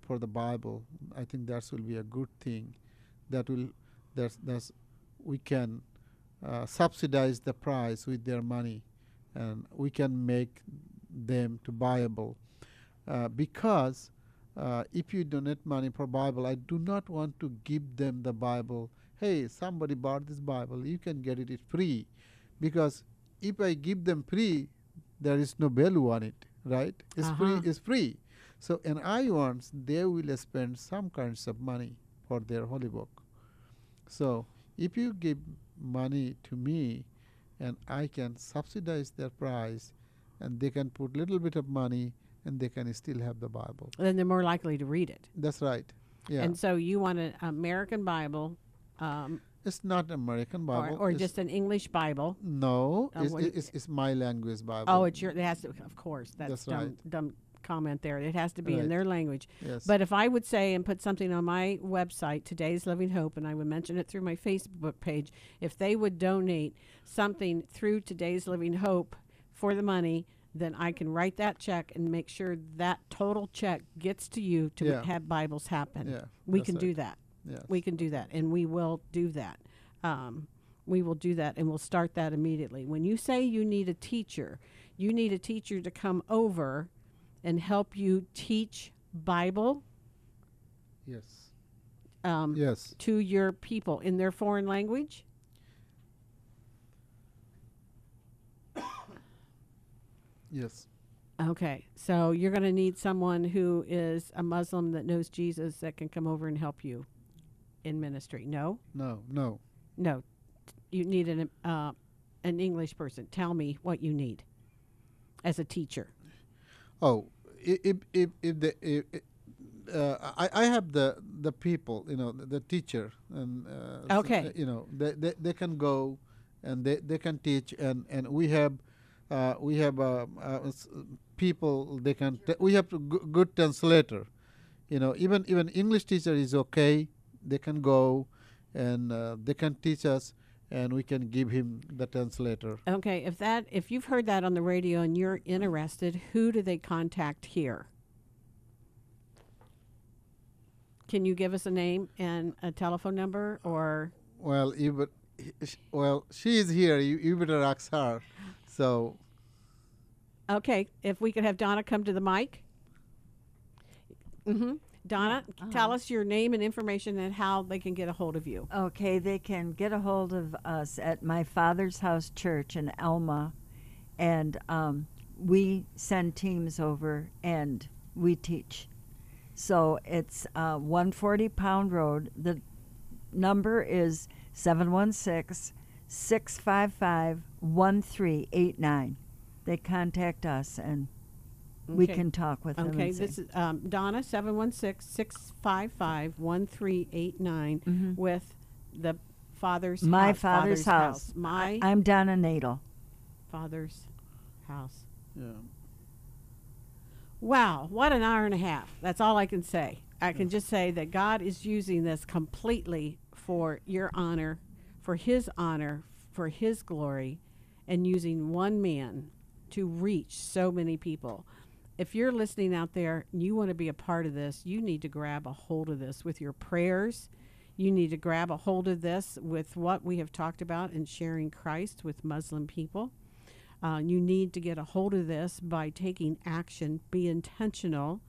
S4: for the Bible, I think that will be a good thing. That will that's that's we can uh, subsidize the price with their money, and we can make them to Bible Uh, because uh, if you donate money for Bible, I do not want to give them the Bible. Hey, somebody bought this Bible, you can get it free, because if I give them free, there is no value on it, right? It's
S2: Uh-huh.
S4: free. It's free. So in Iowans, they will spend some kinds of money for their holy book. So if you give money to me, and I can subsidize their price, and they can put little bit of money, and they can still have the Bible.
S2: Then they're more likely to read it.
S4: That's right. Yeah.
S2: And so you want an American Bible, um,
S4: it's not an
S2: American
S4: Bible.
S2: or
S4: it's-
S2: just an English Bible.
S4: no.
S2: Uh,
S4: it's, it's, it's my language Bible.
S2: Oh, it's your. It has to, of course. That's,
S4: That's
S2: dumb,
S4: right.
S2: dumb comment there. It has to be in their language.
S4: Yes.
S2: But if I would say and put something on my website, Today's Living Hope, and I would mention it through my Facebook page, if they would donate something through Today's Living Hope for the money, then I can write that check and make sure that total check gets to you to
S4: Yeah.
S2: have Bibles happen.
S4: Yeah,
S2: we
S4: that's
S2: can do that.
S4: Yes.
S2: We can do that, and we will do that. Um, we will do that, and we'll start that immediately. When you say you need a teacher, you need a teacher to come over and help you teach Bible
S4: Yes.
S2: um,
S4: Yes.
S2: to your people in their foreign language.
S4: Yes.
S2: Okay, so you're going to need someone who is a Muslim that knows Jesus that can come over and help you in ministry. No,
S4: No. No.
S2: no, you need an uh, an English person. Tell me what you need as a teacher.
S4: Oh, i- if if if the if, i- uh, I I have the the people, you know, the, the teacher, and uh, so,
S2: Okay.
S4: uh, you know, they, they they can go, and they they can teach, and and we have. Uh, we have uh, uh, people they can t- we have good translator you know even even english teacher is okay they can go and uh, they can teach us and we can give him the translator
S2: Okay, if that if you've heard that on the radio and you're interested, who do they contact here? Can you give us a name and a telephone number or
S4: Well, you but well, she is here. You, you better ask her. So
S2: Okay, if we could have Donna come to the mic. Mm-hmm. Donna, tell us your name and information and how they can get a hold of you.
S12: Okay, they can get a hold of us at my father's house church in Elma, and um, we send teams over and we teach. So it's uh, 140 Pound Road. The number is 716 655 1389. They contact us and we
S2: Okay.
S12: can talk with them.
S2: Okay,
S12: and say-
S2: this is um, Donna, 716-655-1389
S12: Mhm.
S2: with the Father's house.
S12: my
S2: house.
S12: father's, house.
S2: My
S12: I- I'm Donna Nadel.
S2: Father's house.
S4: yeah.
S2: Wow, what an hour and a half. That's all I can say. I can just say that God is using this completely for your honor, for His honor, for His glory, and using one man to reach so many people. If you're listening out there and you want to be a part of this, you need to grab a hold of this with your prayers. You need to grab a hold of this with what we have talked about in sharing Christ with Muslim people. Uh, you need to get a hold of this by taking action, be intentional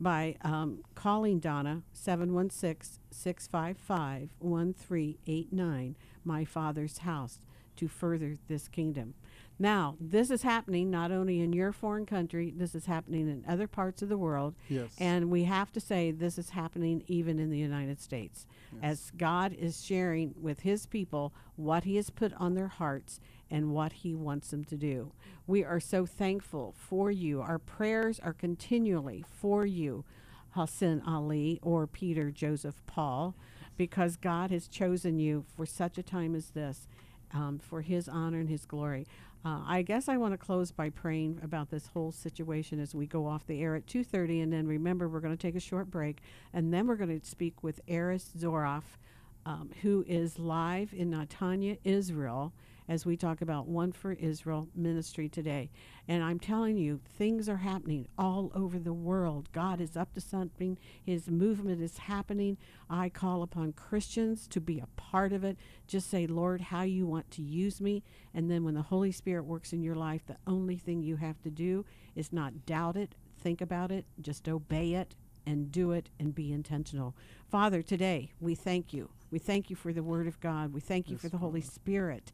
S2: by um, calling Donna 716 655 1389, My Father's House, to further this kingdom. Now, this is happening not only in your foreign country, this is happening in other parts of the world.
S4: Yes.
S2: And we have to say this is happening even in the United States. As God is sharing with His people what He has put on their hearts and what He wants them to do. We are so thankful for you. Our prayers are continually for you, Hassan Ali or Peter Joseph Paul, because God has chosen you for such a time as this, um, for His honor and His glory. Uh, I guess I want to close by praying about this whole situation as we go off the air at 2:30, and then remember we're going to take a short break, and then we're going to speak with Erez Soref, um, who is live in Netanya, Israel, as we talk about One for Israel ministry today. And I'm telling you, things are happening all over the world. God is up to something, His movement is happening. I call upon Christians to be a part of it. Just say, Lord, how you want to use me. And then when the Holy Spirit works in your life, the only thing you have to do is not doubt it, think about it, just obey it and do it and be intentional. Father, today we thank you. We thank you for the Word of God. We thank you
S4: Yes,
S2: for the Holy Spirit.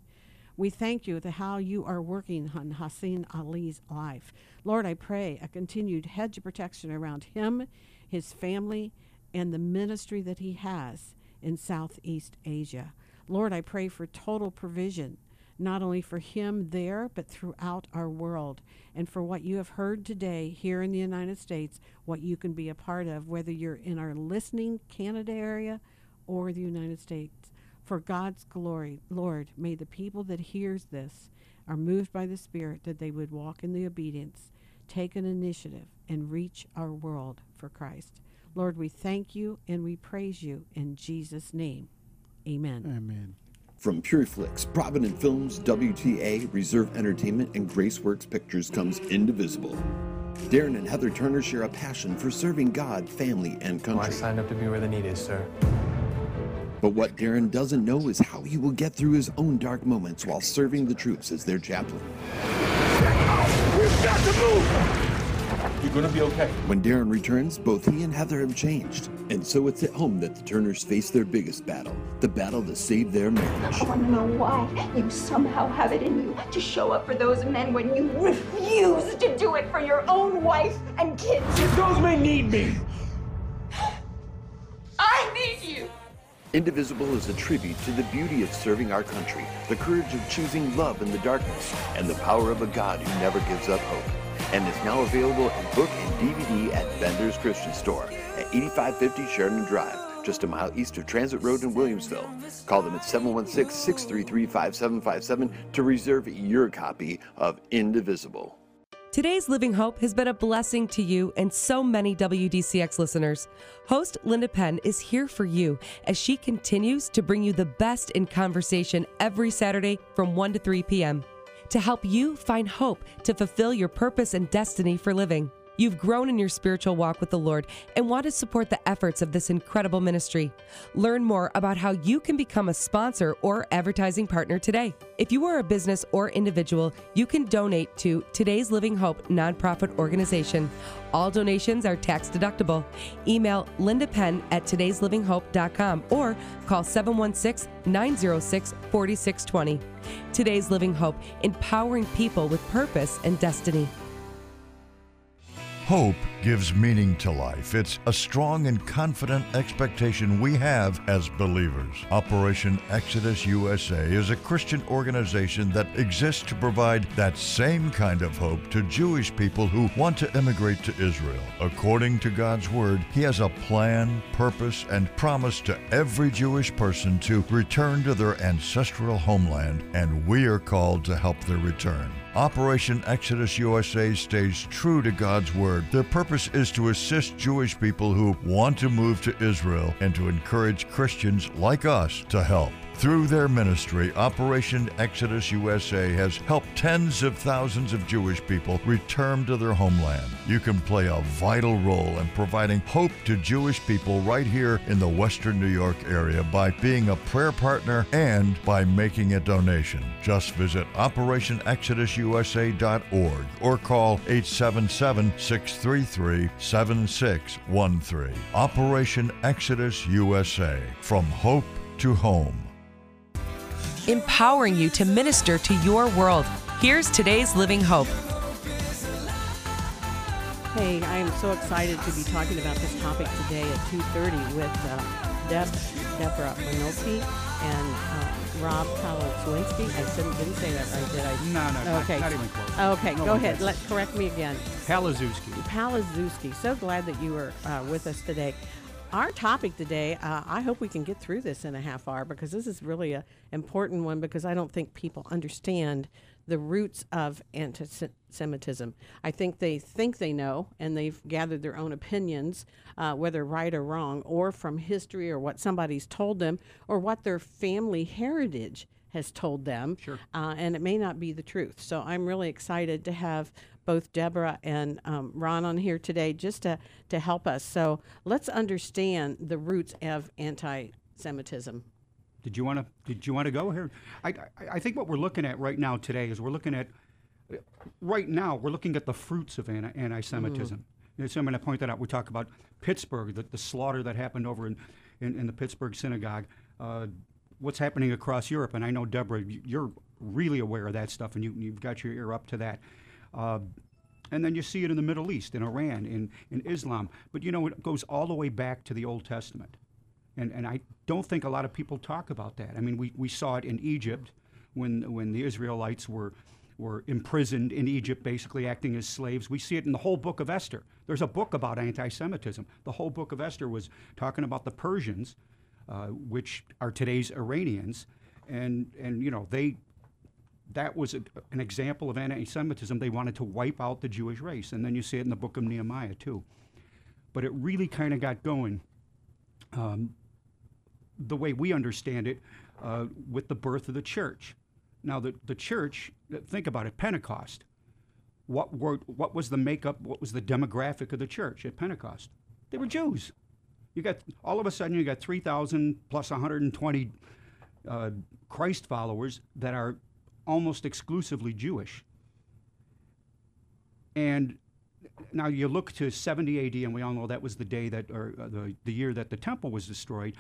S2: We thank you that how you are working on Hassan Ali's life. Lord, I pray a continued hedge of protection around him, his family, and the ministry that he has in Southeast Asia. Lord, I pray for total provision, not only for him there, but throughout our world. And for what you have heard today here in the United States, what you can be a part of, whether you're in our listening Canada area or the United States. For God's glory, Lord, may the people that hears this are moved by the Spirit that they would walk in the obedience, take an initiative, and reach our world for Christ. Lord, we thank you and we praise you in Jesus' name. Amen.
S4: Amen.
S3: From Pureflix, Provident Films, WTA, Reserve Entertainment, and Graceworks Pictures comes Indivisible. Darren and Heather Turner share a passion for serving God, family, and
S11: Well, I signed up to be where the need is, sir.
S3: But what Darren doesn't know is how he will get through his own dark moments while serving the troops as their chaplain.
S5: We've got to move!
S11: You're gonna be okay.
S3: When Darren returns, both he and Heather have changed. And so it's at home that the Turners face their biggest battle the battle to save their marriage.
S6: I want to know why you somehow have it in you to show up for those men when you refuse to do it for your own wife and kids.
S5: Those men need me!
S6: I need you!
S3: Indivisible is a tribute to the beauty of serving our country, the courage of choosing love in the darkness, and the power of a God who never gives up hope. And is now available in book and DVD at Bender's Christian Store at 8550 Sheridan Drive, just a mile east of Transit Road in Williamsville. Call them at 716 633 5757 to reserve your copy of Indivisible.
S1: Today's Living Hope has been a blessing to you and so many WDCX listeners. Host Linda Penn is here for you as she continues to bring you the best in conversation every Saturday from 1 to 3 p.m. to help you find hope to fulfill your purpose and destiny for living. You've grown in your spiritual walk with the Lord and want to support the efforts of this incredible ministry. Learn more about how you can become a sponsor or advertising partner today. If you are a business or individual, you can donate to Today's Living Hope nonprofit organization. All donations are tax deductible. Email Linda Penn at today'slivinghope.com or call 716 906 4620. Today's Living Hope, empowering people with purpose and destiny.
S7: Hope gives meaning to life. It's a strong and confident expectation we have as believers. Operation Exodus USA is a Christian organization that exists to provide that same kind of hope to Jewish people who want to immigrate to Israel. According to God's Word, He has a plan, purpose, and promise to every Jewish person to return to their ancestral homeland, and we are called to help their return. Operation Exodus USA stays true to God's Word. Their purpose is to assist Jewish people who want to move to Israel and to encourage Christians like us to help. Through their ministry, Operation Exodus USA has helped tens of thousands of Jewish people return to their homeland. You can play a vital role in providing hope to Jewish people right here in the Western New York area by being a prayer partner and by making a donation. Just visit OperationExodusUSA.org or call 877 633 7613. Operation Exodus USA From Hope to Home.
S1: Empowering you to minister to your world. Here's today's Living Hope.
S2: Hey, I am so excited to be talking about this topic today at 2.30 with uh, Deb, Deborah Manilke and uh, Rob Palazwinski. I didn't, didn't say that right, did I?
S13: No, no, not-
S2: okay.
S13: not even close.
S2: Okay,
S13: No
S2: go ahead.
S13: does.
S2: Let, correct me again.
S13: Palazewski.
S2: Palazewski. So glad that you were uh, with us today. Our topic today, uh, I hope we can get through this in a half hour because this is really an important one because I don't think people understand the roots of anti-Semitism. I think they think they know and they've gathered their own opinions, uh, whether right or wrong, or from history or what somebody's told them or what their family heritage has told them.
S13: Sure.
S2: Uh, and it may not be the truth. So I'm really excited to have both Deborah and um, Ron on here today just to, to help us. So let's understand the roots of anti Semitism.
S13: Did you want to? Did you want to go here? I, I, I think what we're looking at right now today is we're looking at right now we're looking at the fruits of anti- anti-Semitism. Mm. So I'm going to point that out. We talk about Pittsburgh, the, the slaughter that happened over in, in, in the Pittsburgh synagogue. Uh, what's happening across Europe, and I know Deborah, you're really aware of that stuff, and you, you've got your ear up to that. Uh, and then you see it in the Middle East, in Iran, in, in Islam. But you know, it goes all the way back to the Old Testament. And, and I don't think a lot of people talk about that. I mean, we, we saw it in Egypt when, when the Israelites were, were imprisoned in Egypt, basically acting as slaves. We see it in the whole book of Esther. There's a book about anti Semitism. The whole book of Esther was talking about the Persians, uh, which are today's Iranians. And, and, you know, they, that was a, an example of anti Semitism. They wanted to wipe out the Jewish race. And then you see it in the book of Nehemiah, too. But it really kind of got going. Um, the way we understand it uh, with the birth of the church. Now, the, the church, think about it, Pentecost. What, were, what was the makeup, what was the demographic of the church at Pentecost? They were Jews. You got, all of a sudden, you got 3,000 plus 120 uh, Christ followers that are almost exclusively Jewish. And now you look to 70 AD, and we all know that was the day that, or uh, the, the year that the temple was destroyed.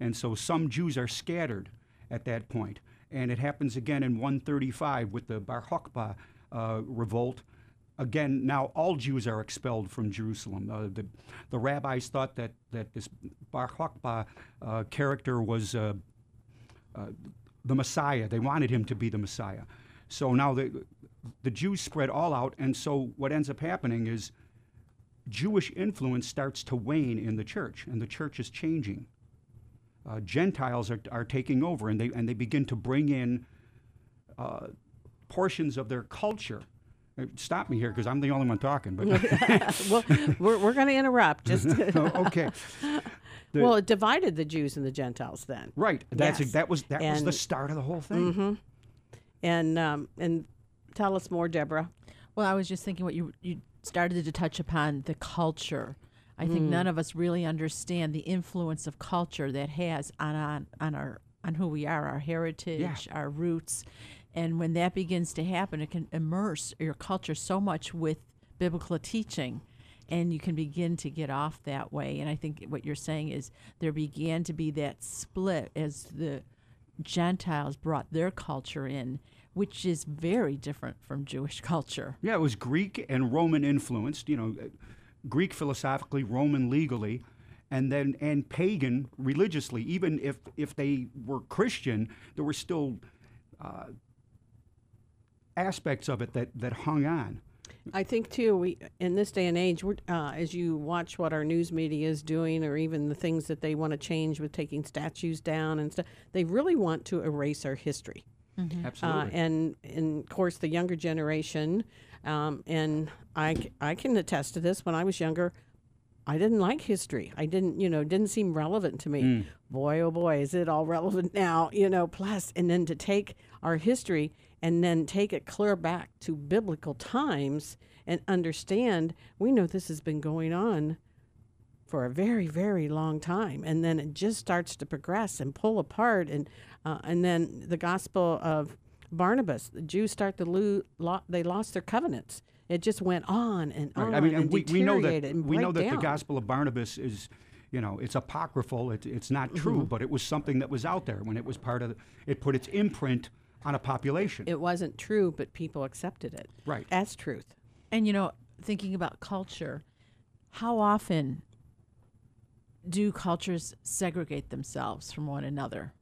S13: And so some Jews are scattered at that point. And it happens again in 135 with the Bar Kokhba uh, revolt. Again, now all Jews are expelled from Jerusalem. Uh, the, the rabbis thought that, that this Bar Kokhba uh, character was uh, uh, the Messiah. They wanted him to be the Messiah. So now the, the Jews spread all out. And so what ends up happening is Jewish influence starts to wane in the church, and the church is changing uh, Gentiles are, are taking over and they, and they begin to bring in uh, portions of their culture. Uh, stop me here because I'm the only one talking. But
S2: well, we're, we're going to interrupt. Just
S13: Oh, okay. The,
S2: well, it divided the Jews and the Gentiles then.
S13: Right. That's
S2: Yes.
S13: that was that was the start of the whole thing.
S2: hmm And um, and tell us more, Deborah.
S14: Well, I was just thinking what you you started to touch upon the culture. I think
S2: Mm.
S14: none of us really understand the influence of culture that has on on, on our on who we are, our heritage, our roots. And when that begins to happen, it can immerse your culture so much with biblical teaching and you can begin to get off that way. And I think what you're saying is there began to be that split as the Gentiles brought their culture in, which is very different from Jewish culture.
S13: Yeah, it was Greek and Roman influenced. You know, uh, Greek philosophically, Roman legally, and then and pagan religiously. Even if if they were Christian, there were still uh, aspects of it that that hung on.
S2: I think too. We in this day and age, we're, uh, as you watch what our news media is doing, or even the things that they want to change with taking statues down and stuff, they really want to erase our history.
S14: Mhm.
S13: Absolutely.
S2: Uh, and, and of course, the younger generation, um, and I can attest to this. When I was younger, I didn't like history. I didn't, you know, didn't seem relevant to me.
S13: Mm.
S2: Boy, oh boy, is it all relevant now, you know, plus, and then to take our history and then take it clear back to biblical times and understand we know this has been going on for a very very long time and then it just starts to progress and pull apart and uh, and then the gospel of barnabas the jews start to lose lo- they lost their covenants it just went on and on
S13: Right. I mean,
S2: and
S13: we, we know that we know that the. Gospel of Barnabas is, you know, it's apocryphal. It, it's not true,
S2: Mhm.
S13: but it was something that was out there when it was part of. The, it put its imprint on a population.
S2: it wasn't true but people accepted it
S13: Right.
S2: as truth
S14: And you know, thinking about culture, how often do cultures segregate themselves from one another?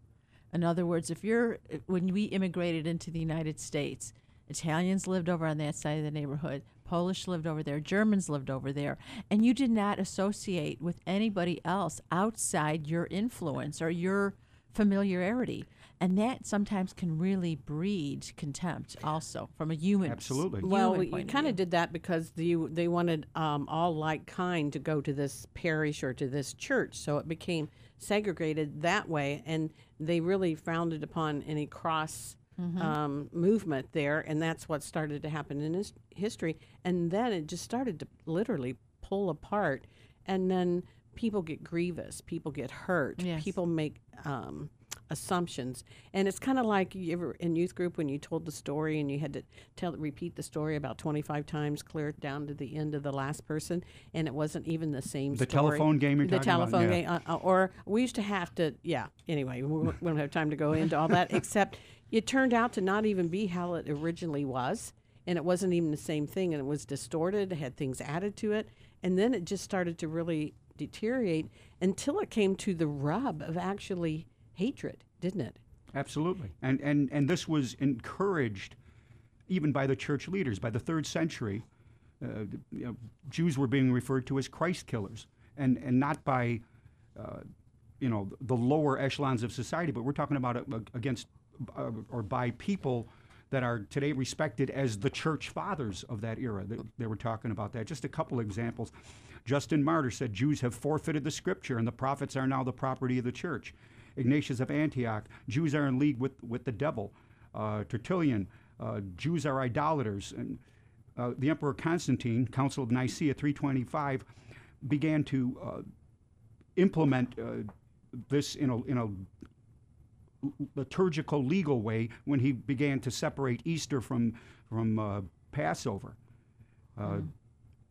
S14: In other words, if you're when we immigrated into the United States, Italians lived over on that side of the neighborhood, Polish lived over there, Germans lived over there, and you did not associate with anybody else outside your influence or your familiarity. And that sometimes can really breed contempt also from a human
S13: Absolutely.
S2: Well,
S14: human
S2: you
S14: point of
S2: kind of did that because the, they wanted um, all like kind to go to this parish or to this church, so it became segregated that way, and they really founded upon any cross
S14: Mhm.
S2: um, movement there, and that's what started to happen in his history. And then it just started to literally pull apart, and then people get grievous, people get hurt,
S14: Yes.
S2: people make um, assumptions, and it's kind of like you ever in youth group when you told the story and you had to tell repeat the story about twenty five times, clear it down to the end of the last person, and it wasn't even the same.
S13: The
S2: story.
S13: telephone game you're
S2: the
S13: talking about?
S2: telephone
S13: Yeah.
S2: game, uh, uh, or we used to have to. Yeah. Anyway, we, we don't have time to go into all that. Except it turned out to not even be how it originally was, and it wasn't even the same thing, and it was distorted. It had things added to it, and then it just started to really deteriorate until it came to the rub of actually hatred, didn't it?
S13: Absolutely. And, and, and this was encouraged even by the church leaders. By the third century, uh, you know, Jews were being referred to as Christ killers, and, and not by uh, you know the lower echelons of society, but we're talking about against uh, or by people that are today respected as the church fathers of that era. They, they were talking about that. Just a couple examples. Justin Martyr said Jews have forfeited the scripture and the prophets are now the property of the church. Ignatius of Antioch, Jews are in league with, with the devil. Uh, Tertullian, uh, Jews are idolaters. And uh, the Emperor Constantine, Council of Nicaea 325, began to uh, implement uh, this in a, in a liturgical legal way when he began to separate Easter from from uh, Passover. Uh,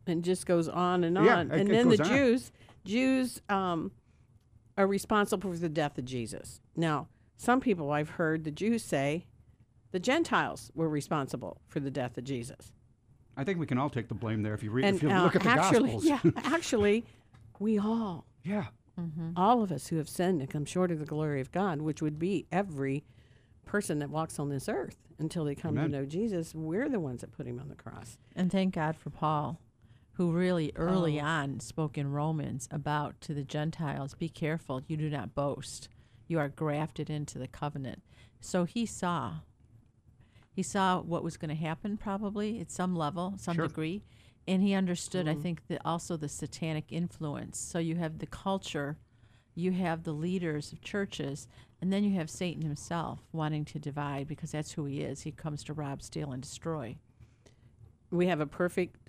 S2: and just goes on and on.
S13: Yeah,
S2: and then the
S13: on.
S2: Jews, Jews um, are responsible for the death of Jesus. Now, some people I've heard the Jews say the Gentiles were responsible for the death of Jesus.
S13: I think we can all take the blame there if you read
S2: and
S13: if you
S2: uh,
S13: look at the
S2: actually,
S13: Gospels.
S2: yeah, actually, we all,
S13: yeah,
S2: all of us who have sinned and come short of the glory of God, which would be every person that walks on this earth until they come
S14: Amen.
S2: to know Jesus, we're the ones that put him on the cross.
S14: And thank God for Paul, who really early
S2: Oh.
S14: on spoke in Romans about to the Gentiles, be careful, you do not boast. You are grafted into the covenant. So he saw. He saw what was going to happen probably at some level, some
S15: Sure.
S14: degree. And he understood, I
S2: Mm-hmm.
S15: Mhm.
S14: think, that also the satanic influence. So you have the culture, you have the leaders of churches, and then you have Satan himself wanting to divide because that's who he is. He comes to rob, steal, and destroy.
S2: we have a perfect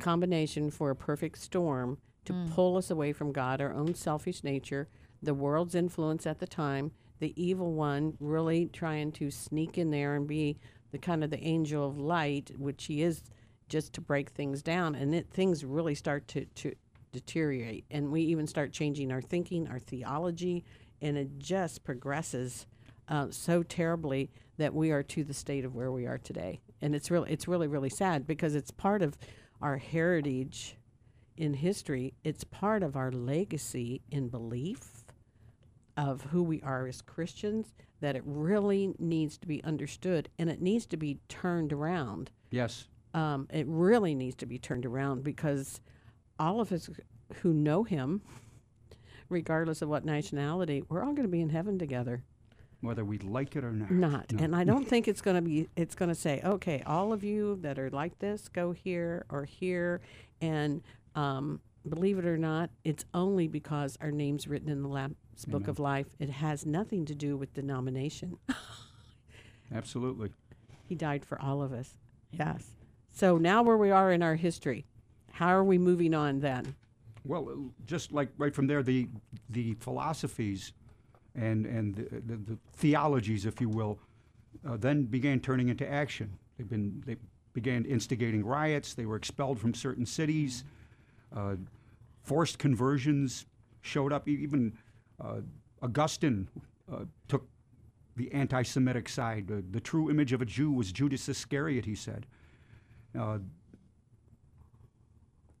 S2: combination for a perfect storm to
S14: Mm.
S2: pull us away from God, our own selfish nature, the world's influence at the time, the evil one really trying to sneak in there and be the kind of the angel of light, which he is just to break things down. And it, things really start to, to deteriorate. And we even start changing our thinking, our theology, and it just progresses uh, so terribly that we are to the state of where we are today. And it's really, it's really, really sad because it's part of our heritage in history. It's part of our legacy in belief of who we are as Christians. That it really needs to be understood and it needs to be turned around.
S13: Yes.
S2: Um, it really needs to be turned around because all of us who know Him, regardless of what nationality, we're all going to be in heaven together
S13: whether we like it or not.
S2: not
S13: No.
S2: and i don't think it's going to be it's going to say okay all of you that are like this go here or here and um, believe it or not it's only because our name's written in the lamb's book of life it has nothing to do with denomination
S13: Absolutely.
S2: he died for all of us yes so now where we are in our history how are we moving on then
S13: Well, just like right from there, the the philosophies and and the, the, the theologies, if you will, uh, then began turning into action. They've been they began instigating riots. They were expelled from certain cities. Uh, forced conversions showed up. Even uh, Augustine uh, took the anti-Semitic side. Uh, the true image of a Jew was Judas Iscariot, he said. Uh,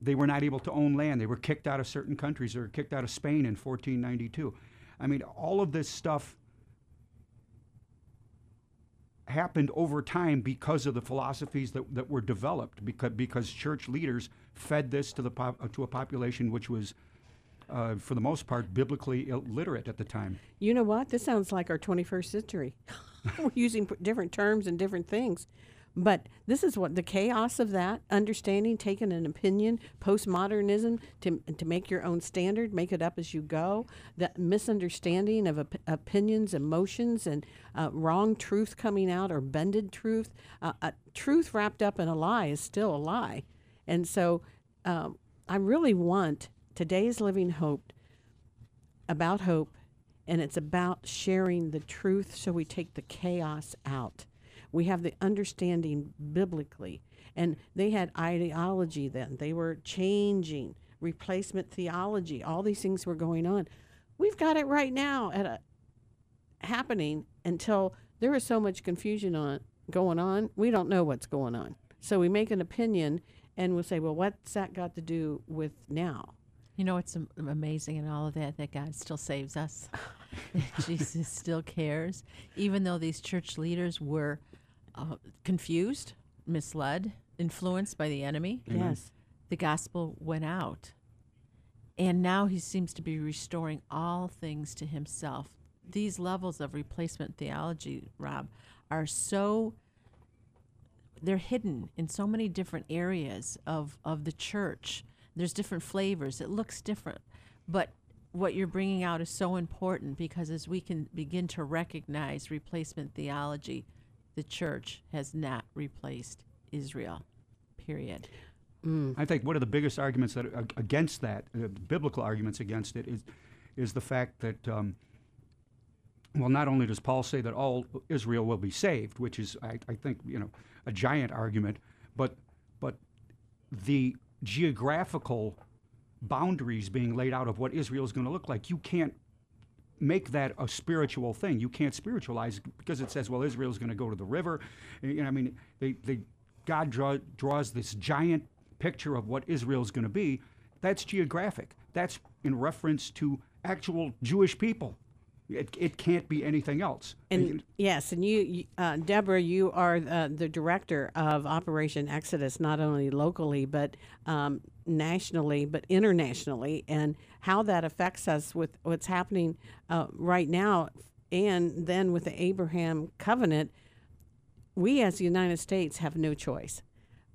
S13: they were not able to own land. They were kicked out of certain countries. They were kicked out of Spain in 1492. I mean, all of this stuff happened over time because of the philosophies that, that were developed because, because church leaders fed this to the pop, to a population which was uh, for the most part, biblically illiterate at the time.
S2: You know what? This sounds like our 21st century. We're using different terms and different things. But this is what the chaos of that understanding, taking an opinion, postmodernism to, to make your own standard, make it up as you go, the misunderstanding of op- opinions, emotions, and uh, wrong truth coming out or bended truth. Uh, uh, truth wrapped up in a lie is still a lie. And so um, I really want today's Living Hope about hope, and it's about sharing the truth so we take the chaos out. We have the understanding biblically, and they had ideology then. They were changing, replacement theology, all these things were going on. We've got it right now at a happening until there is so much confusion on going on, we don't know what's going on. So we make an opinion and we'll say, well, what's that got to do with now?
S14: You know, it's amazing in all of that that God still saves us. Jesus still cares, even though these church leaders were uh, confused, misled, influenced by the enemy.
S2: Amen. Yes.
S14: the gospel went out, and now He seems to be restoring all things to Himself. These levels of replacement theology, Rob, are so they're hidden in so many different areas of, of the church. There's different flavors. It looks different. But what you're bringing out is so important because as we can begin to recognize replacement theology, the church has not replaced Israel, period.
S13: I think one of the biggest arguments that against that, uh, biblical arguments against it, is is the fact that um, well, not only does Paul say that all Israel will be saved, which is I, I think you know a giant argument, but but the geographical boundaries being laid out of what Israel is going to look like, you can't make that a spiritual thing. You can't spiritualize because it says, well, Israel is going to go to the river. You know, I mean, they, they, God draw, draws this giant picture of what Israel is going to be. That's geographic. That's in reference to actual Jewish people. It, it can't be anything else.
S2: And yes, and you, you uh, Deborah, you are uh, the director of Operation Exodus, not only locally but um, nationally, but internationally, and how that affects us with what's happening uh, right now, and then with the Abraham covenant. We, as the United States, have no choice.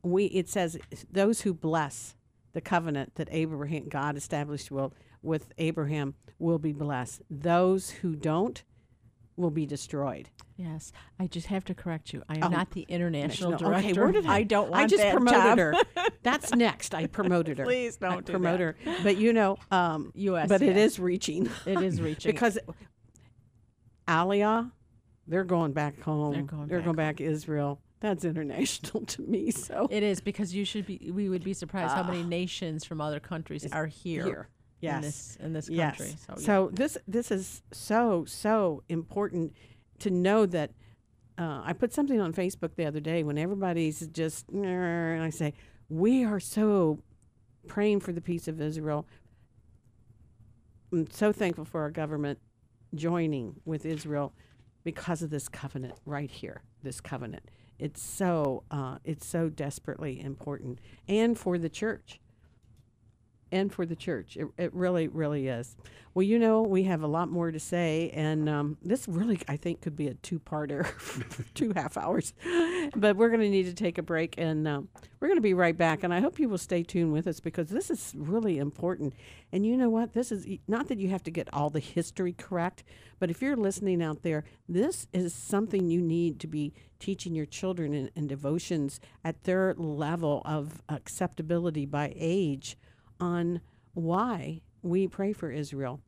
S2: We it says those who bless the covenant that Abraham God established will with Abraham will be blessed. Those who don't will be destroyed.
S14: Yes, I just have to correct you. I am
S2: Oh,
S14: not the international
S2: national-
S14: director.
S2: Okay, where did I,
S14: don't want
S2: I just
S14: that
S2: promoted
S14: job.
S2: her. That's next. I promoted her.
S14: Please don't
S2: I
S14: do
S2: promote
S14: that.
S2: her. But you know, um,
S14: US,
S2: But it
S14: yeah.
S2: is reaching.
S14: It is reaching.
S2: because Aliyah, they're going back home.
S14: They're going
S2: They're
S14: back
S2: going back to Israel. That's international to me. So
S14: It is because you should be. We would be surprised how many
S2: Ah.
S14: nations from other countries are here.
S2: here. Yes.
S14: In this in this
S2: Yes.
S14: country. So, yeah.
S2: So this this is so so important to know that. Uh, I put something on Facebook the other day when everybody's just, and I say, we are so praying for the peace of Israel. I'm so thankful for our government joining with Israel because of this covenant right here. This covenant, it's so uh, it's so desperately important, and for the church and for the church. It, it really, really is. Well, you know, we have a lot more to say, and um, this really, I think, could be a two-parter, two half hours. But we're going to need to take a break, and um, we're going to be right back. And I hope you will stay tuned with us because this is really important. And you know what? This is not that you have to get all the history correct, but if you're listening out there, this is something you need to be teaching your children in, in devotions at their level of acceptability by age on why we pray for Israel,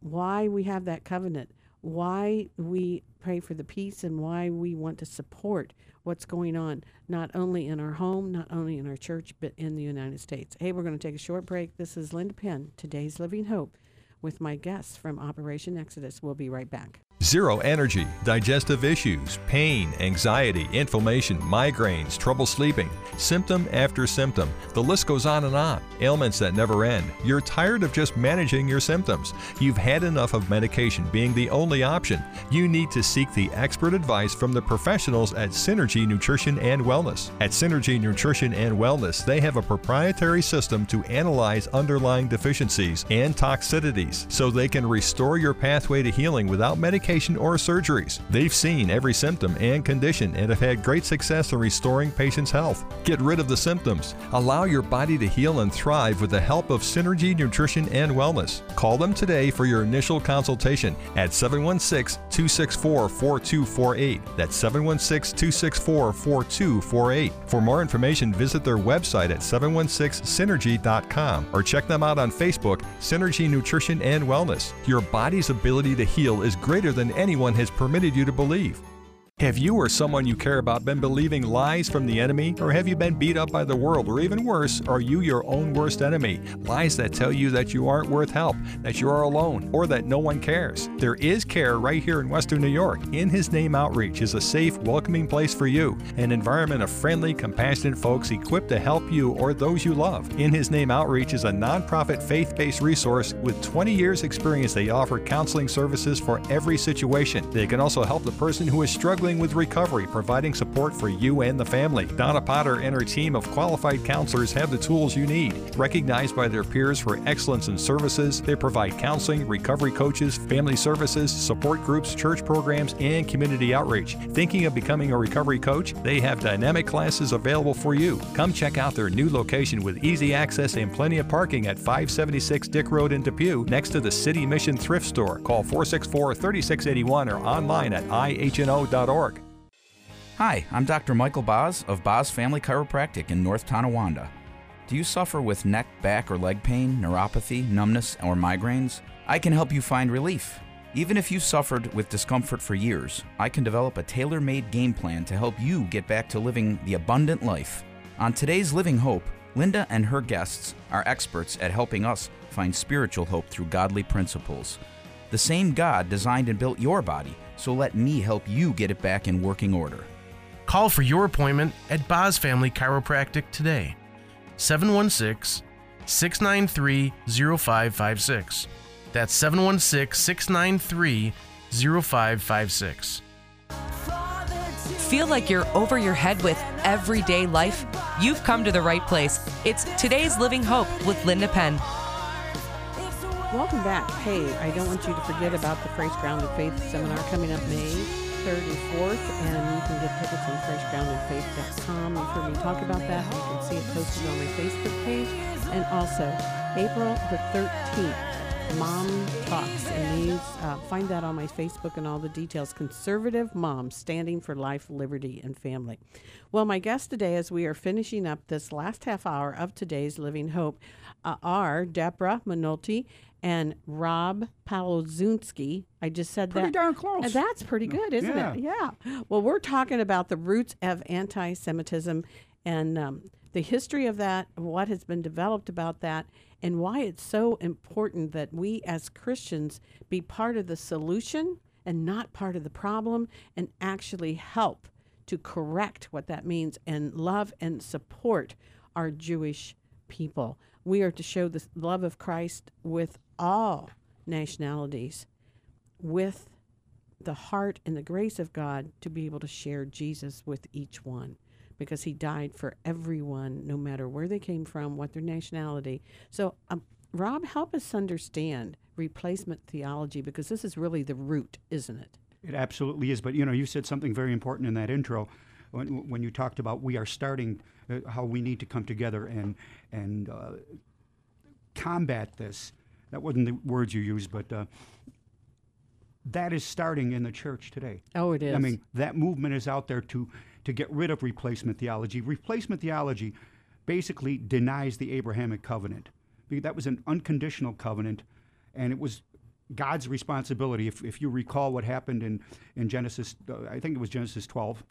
S2: why we have that covenant, why we pray for the peace, and why we want to support what's going on, not only in our home, not only in our church, but in the United States. Hey, we're going to take a short break. This is Linda Penn, today's Living Hope, with my guests from Operation Exodus. We'll be right back.
S8: Zero energy, digestive issues, pain, anxiety, inflammation, migraines, trouble sleeping, symptom after symptom. The list goes on and on. Ailments that never end. You're tired of just managing your symptoms. You've had enough of medication being the only option. You need to seek the expert advice from the professionals at Synergy Nutrition and Wellness. At Synergy Nutrition and Wellness, they have a proprietary system to analyze underlying deficiencies and toxicities so they can restore your pathway to healing without medication or surgeries. They've seen every symptom and condition and have had great success in restoring patients' health. Get rid of the symptoms. Allow your body to heal and thrive with the help of Synergy Nutrition and Wellness. Call them today for your initial consultation at 716 264 4248. That's 716 264 4248. For more information, visit their website at 716synergy.com or check them out on Facebook, Synergy Nutrition and Wellness. Your body's ability to heal is greater than anyone has permitted you to believe. Have you or someone you care about been believing lies from the enemy? Or have you been beat up by the world? Or even worse, are you your own worst enemy? Lies that tell you that you aren't worth help, that you are alone, or that no one cares. There is care right here in Western New York. In His Name Outreach is a safe, welcoming place for you, an environment of friendly, compassionate folks equipped to help you or those you love. In His Name Outreach is a nonprofit faith based resource with 20 years' experience. They offer counseling services for every situation. They can also help the person who is struggling with recovery, providing support for you and the family. Donna Potter and her team of qualified counselors have the tools you need. Recognized by their peers for excellence in services, they provide counseling, recovery coaches, family services, support groups, church programs, and community outreach. Thinking of becoming a recovery coach? They have dynamic classes available for you. Come check out their new location with easy access and plenty of parking at 576 Dick Road in Depew, next to the City Mission Thrift Store. Call 464 3681 or online at ihno.org.
S9: Hi, I'm Dr. Michael Boz of Boz Family Chiropractic in North Tonawanda. Do you suffer with neck, back, or leg pain, neuropathy, numbness, or migraines? I can help you find relief. Even if you suffered with discomfort for years, I can develop a tailor made game plan to help you get back to living the abundant life. On today's Living Hope, Linda and her guests are experts at helping us find spiritual hope through godly principles. The same God designed and built your body, so let me help you get it back in working order.
S10: Call for your appointment at Boz Family Chiropractic today. 716 693 0556. That's 716 693 0556.
S1: Feel like you're over your head with everyday life? You've come to the right place. It's Today's Living Hope with Linda Penn.
S2: Welcome back. Hey, I don't want you to forget about the Christ Grounded Faith seminar coming up May 3rd and 4th, and you can get tickets on christgroundedfaith.com. You've heard me talk about that. You can see it posted on my Facebook page. And also, April the 13th, Mom Talks. And these, uh, find that on my Facebook and all the details. Conservative Moms Standing for Life, Liberty, and Family. Well, my guests today, as we are finishing up this last half hour of today's Living Hope, uh, are Deborah Minolti and Rob Palozunski. I just said
S13: Pretty
S2: that.
S13: darn close.
S2: That's pretty good, isn't
S13: Yeah.
S2: it? Yeah. Well, we're talking about the roots of anti Semitism and um, the history of that, what has been developed about that, and why it's so important that we as Christians be part of the solution and not part of the problem and actually help to correct what that means and love and support our Jewish people. We are to show the love of Christ with all nationalities, with the heart and the grace of God to be able to share Jesus with each one because he died for everyone, no matter where they came from, what their nationality. So, um, Rob, help us understand replacement theology because this is really the root, isn't it?
S13: It absolutely is. But you know, you said something very important in that intro when, when you talked about we are starting uh, how we need to come together and and uh, combat this. That wasn't the words you used, but uh, that is starting in the church today.
S2: Oh, it
S13: I mean, that movement is out there to to get rid of replacement theology. Replacement theology basically denies the Abrahamic covenant. Because That was an unconditional covenant, and it was God's responsibility. If, if you recall what happened in, in Genesis, uh, I think it was Genesis 12,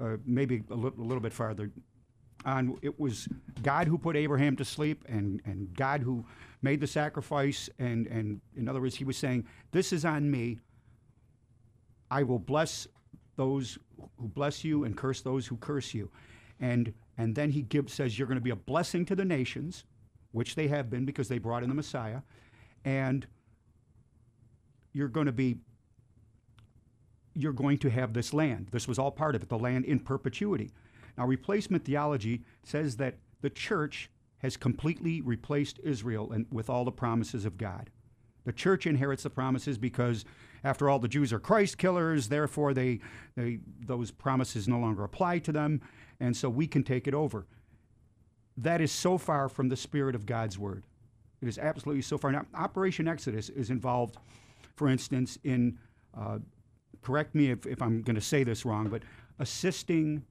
S13: uh, maybe a, li- a little bit farther on, it was God who put Abraham to sleep and, and God who made the sacrifice. And, and in other words, he was saying, This is on me. I will bless those who bless you and curse those who curse you. And and then he gives says you're going to be a blessing to the nations, which they have been because they brought in the Messiah, and you're going to be you're going to have this land. This was all part of it, the land in perpetuity. Now, replacement theology says that the church has completely replaced Israel and with all the promises of God. The church inherits the promises because, after all, the Jews are Christ killers. Therefore, they, they those promises no longer apply to them, and so we can take it over. That is so far from the spirit of God's word. It is absolutely so far. Now, Operation Exodus is involved, for instance, in uh, correct me if, if I'm going to say this wrong, but assisting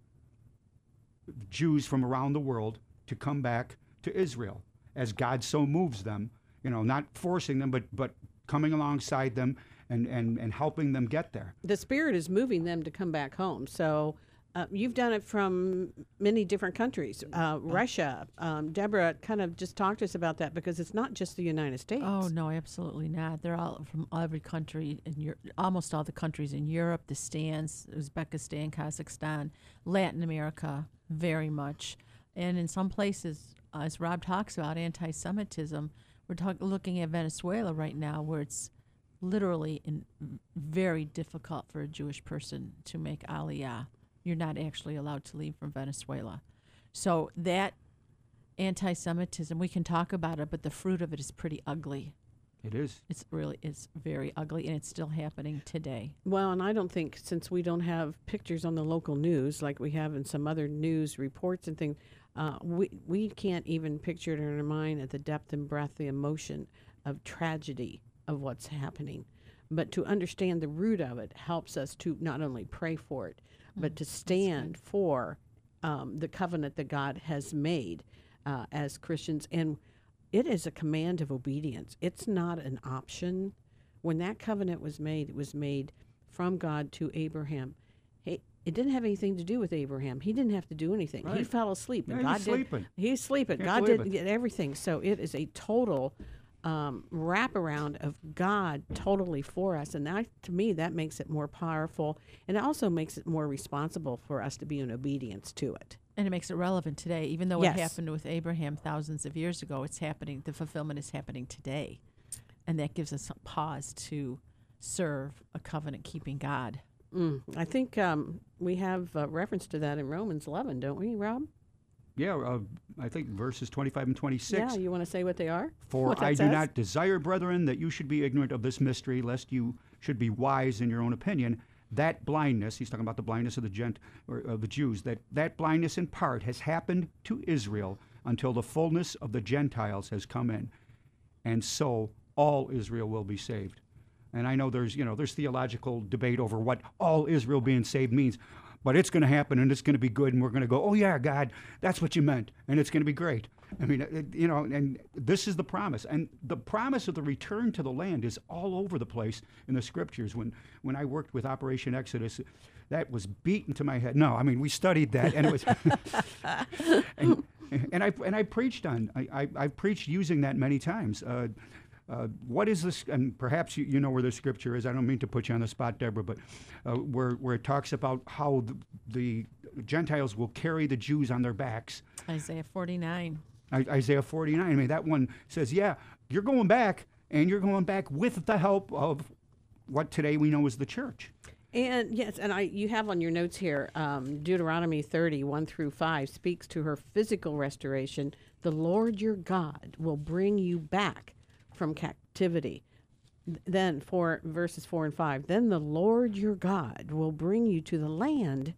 S13: Jews from around the world to come back to Israel as God so moves them, you know, not forcing them, but, but coming alongside them and, and, and helping them get there.
S2: The Spirit is moving them to come back home. So uh, you've done it from many different countries. Uh, Russia. Um, Deborah kind of just talked to us about that because it's not just the United States.
S14: Oh no, absolutely not. They're all from every country in Europe, almost all the countries in Europe, the stands, Uzbekistan, Kazakhstan, Latin America, very much, and in some places, uh, as Rob talks about anti-Semitism, we're talk- looking at Venezuela right now, where it's literally in very difficult for a Jewish person to make aliyah you're not actually allowed to leave from Venezuela. So that anti Semitism, we can talk about it, but the fruit of it is pretty ugly.
S13: It is.
S14: It's really it's very ugly and it's still happening today.
S2: Well, and I don't think since we don't have pictures on the local news like we have in some other news reports and things, uh, we we can't even picture it in our mind at the depth and breadth, the emotion of tragedy of what's happening. But to understand the root of it helps us to not only pray for it, but
S14: Mm,
S2: to stand for um, the covenant that God has made uh, as Christians. And it is a command of obedience, it's not an option. When that covenant was made, it was made from God to Abraham. Hey, it didn't have anything to do with Abraham. He didn't have to do anything. He fell asleep, and
S13: Yeah,
S2: God
S13: he's
S2: did.
S13: sleeping.
S2: He's sleeping.
S13: Can't
S2: God did,
S13: it.
S2: did everything. So it is a total um, wraparound of God totally for us. And that, to me, that makes it more powerful. And it also makes it more responsible for us to be in obedience to it.
S14: And it makes it relevant today. Even though
S2: Yes.
S14: it happened with Abraham thousands of years ago, it's happening, the fulfillment is happening today. And that gives us a pause to serve a covenant keeping God.
S2: Mm. I think um, we have uh, reference to that in Romans 11, don't we, Rob?
S13: Yeah, uh, I think verses 25 and 26.
S2: Yeah, you want to say what they are?
S13: For
S2: What that
S13: I do
S2: says?
S13: not desire, brethren, that you should be ignorant of this mystery, lest you should be wise in your own opinion. That blindness, he's talking about the blindness of the gent or of the Jews, that that blindness in part has happened to Israel until the fullness of the Gentiles has come in. And so all Israel will be saved. And I know there's, you know, there's theological debate over what all Israel being saved means. But it's going to happen and it's going to be good and we're going to go, "Oh yeah, God, that's what you meant." And it's going to be great. I mean, it, you know, and this is the promise. And the promise of the return to the land is all over the place in the scriptures. When when I worked with Operation Exodus, that was beaten to my head. No, I mean, we studied that and it was and, and I and I preached on I, I I preached using that many times. Uh, uh, what is this? And perhaps you, you know where the scripture is. I don't mean to put you on the spot, Deborah, but uh, where where it talks about how the, the Gentiles will carry the Jews on their backs.
S14: Isaiah 49.
S13: I, Isaiah 49. I mean, that one says, yeah, you're going back, and you're going back with the help of what today we know as the church.
S2: And yes, and I you have on your notes here um, Deuteronomy 30, 1 through 5 speaks to her physical restoration. The Lord your God will bring you back from captivity. Then for verses 4 and 5, then the Lord your God will bring you to the land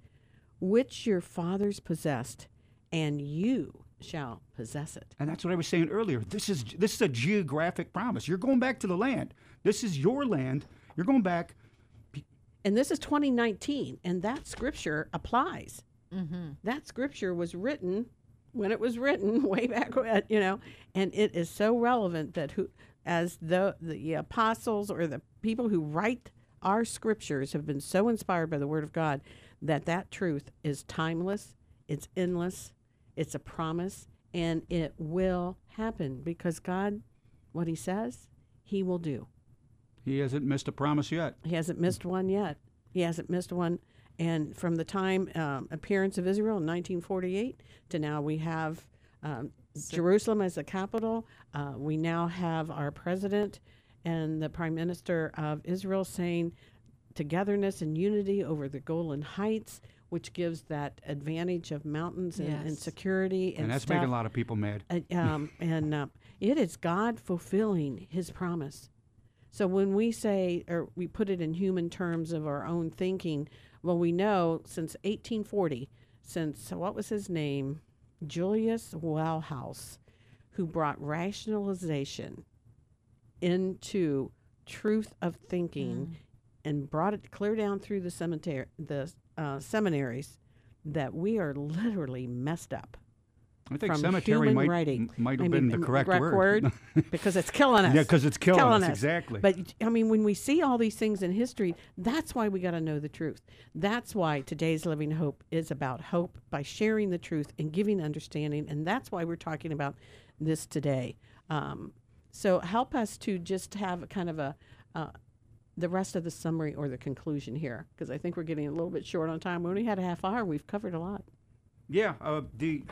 S2: which your fathers possessed, and you shall possess it.
S13: And that's what I was saying earlier. This is this is a geographic promise. You're going back to the land. This is your land. You're going back.
S2: And this is 2019, and that scripture applies.
S14: Mm-hmm.
S2: That scripture was written when it was written way back when, you know, and it is so relevant that who, as the the apostles or the people who write our scriptures have been so inspired by the Word of God that that truth is timeless, it's endless, it's a promise, and it will happen because God, what He says, He will do.
S13: He hasn't missed a promise yet.
S2: He hasn't missed one yet. He hasn't missed one. And from the time um, appearance of Israel in 1948 to now, we have um, Jerusalem as the capital. Uh, we now have our president and the prime minister of Israel saying togetherness and unity over the Golan Heights, which gives that advantage of mountains and, and security. And,
S13: And that's
S2: stuff.
S13: making a lot of people mad.
S2: Uh, um, and uh, it is God fulfilling His promise. So when we say, or we put it in human terms of our own thinking, well, we know since 1840, since what was his name, Julius Wellhouse, who brought rationalization into truth of thinking and brought it clear down through the cemetery, the uh, seminaries, that we are literally messed up.
S13: I think cemetery might-
S2: writing.
S13: might have
S2: I
S13: been the
S2: m-
S13: correct word.
S2: because it's killing us.
S13: Yeah, because it's killing us, exactly.
S2: But I mean, when we see all these things in history, that's why we got to know the truth. That's why today's Living Hope is about hope by sharing the truth and giving understanding, and that's why we're talking about this today. Um, so help us to just have kind of a. Uh, the rest of the summary or the conclusion here, because I think we're getting a little bit short on time. We only had a half hour. We've covered a lot.
S13: Yeah, uh, the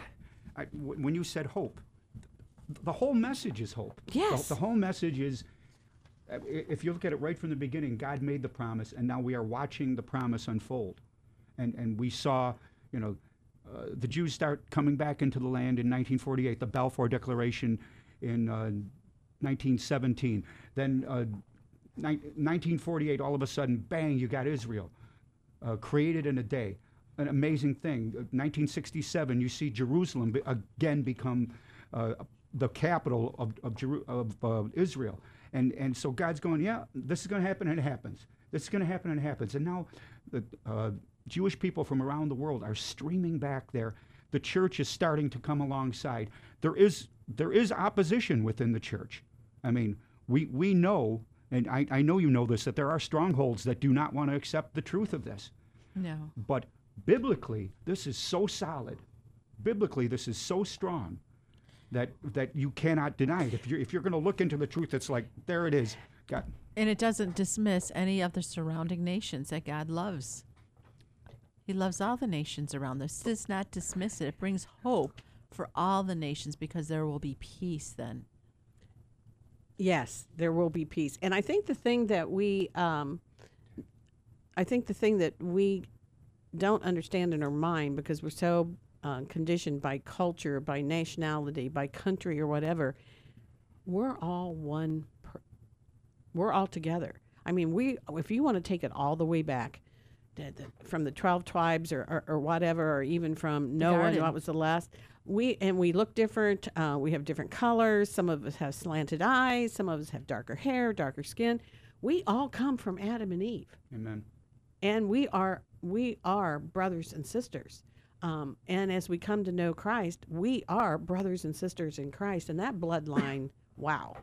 S13: I, when you said hope, the whole message is hope. The-
S2: Yes.
S13: The, whole message is, uh, if you look at it right from the beginning, God made the promise, and now we are watching the promise unfold, and and we saw, you know, uh, the Jews start coming back into the land in 1948, the Balfour Declaration in uh, 1917, then. Uh, nine- 1948, all of a sudden, bang, you got Israel uh, created in a day. An amazing thing. Uh, 1967, you see Jerusalem be- again become uh, the capital of, of, Jeru- of uh, Israel. And, and so God's going, yeah, this is going to happen and it happens. This is going to happen and it happens. And now the uh, Jewish people from around the world are streaming back there. The church is starting to come alongside. There is, there is opposition within the church. I mean, we, we know, and I, I know you know this, that there are strongholds that do not want to accept the truth of this.
S14: No.
S13: But biblically, this is so solid. Biblically, this is so strong that that you cannot deny it. If you're if you're going to look into the truth, it's like there it is. God,
S14: And it doesn't dismiss any of the surrounding nations that God loves. He loves all the nations around us. Does not dismiss it. It brings hope for all the nations because there will be peace then.
S2: Yes, there will be peace. And I think the thing that we, um, I think the thing that we don't understand in our mind because we're so uh, conditioned by culture, by nationality, by country, or whatever, we're all one. Per- we're all together. I mean, we if you want to take it all the way back, the, the, from the twelve tribes or, or, or whatever, or even from Noah, and what was the last? We and we look different. Uh, we have different colors. Some of us have slanted eyes. Some of us have darker hair, darker skin. We all come from Adam and Eve
S13: Amen.
S2: And we are we are brothers and sisters um, and as we come to know christ we are brothers and sisters in christ and that bloodline wow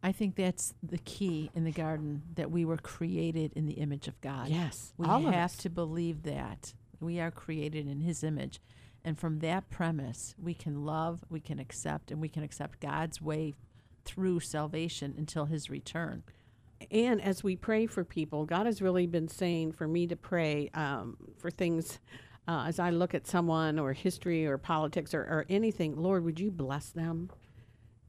S14: I think that's the key in the garden that we were created in the image of God.
S2: Yes,
S14: We have
S2: us.
S14: to believe that. We are created in his image. And from that premise, we can love, we can accept, and we can accept God's way through salvation until his return.
S2: And as we pray for people god has really been saying for me to pray um, for things uh, as i look at someone or history or politics or, or anything lord would you bless them?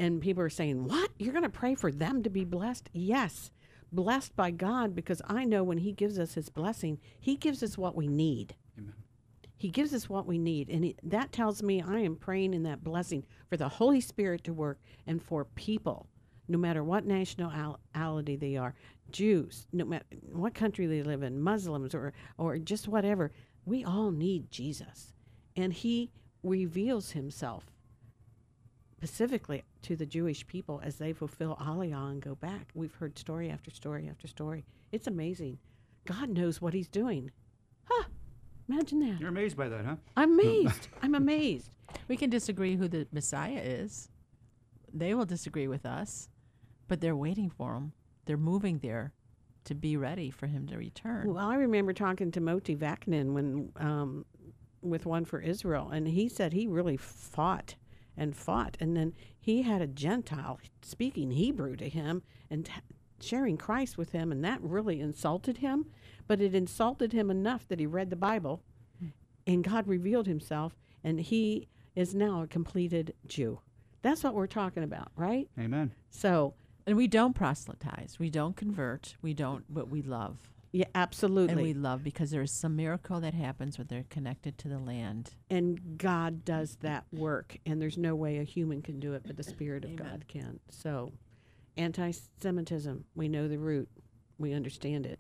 S2: And people are saying what? You're going to pray for them to be blessed? Yes. Blessed by god because i know when he gives us his blessing he gives us what we need. Amen. He gives us what we need. And he, that tells me I am praying in that blessing for the Holy Spirit to work and for people, no matter what nationality they are Jews, no matter what country they live in, Muslims, or, or just whatever. We all need Jesus. And He reveals Himself specifically to the Jewish people as they fulfill Aliyah and go back. We've heard story after story after story. It's amazing. God knows what He's doing. Huh. Imagine that.
S13: You're amazed by that, huh?
S2: I'm amazed. I'm amazed.
S14: We can disagree who the Messiah is. They will disagree with us, but they're waiting for him. They're moving there to be ready for him to return.
S2: Well, I remember talking to Moti Vaknin when um, with one for Israel, and he said he really fought and fought, and then he had a Gentile speaking Hebrew to him and t- sharing Christ with him, and that really insulted him. But it insulted him enough that he read the Bible, and God revealed Himself, and he is now a completed Jew. That's what we're talking about, right?
S13: Amen.
S2: So,
S14: and we don't proselytize, we don't convert, we don't, but we love.
S2: Yeah, absolutely.
S14: And we love because there is some miracle that happens when they're connected to the land.
S2: And God does that work, and there's no way a human can do it, but the Spirit of
S14: Amen.
S2: God can. So, anti Semitism, we know the root, we understand it,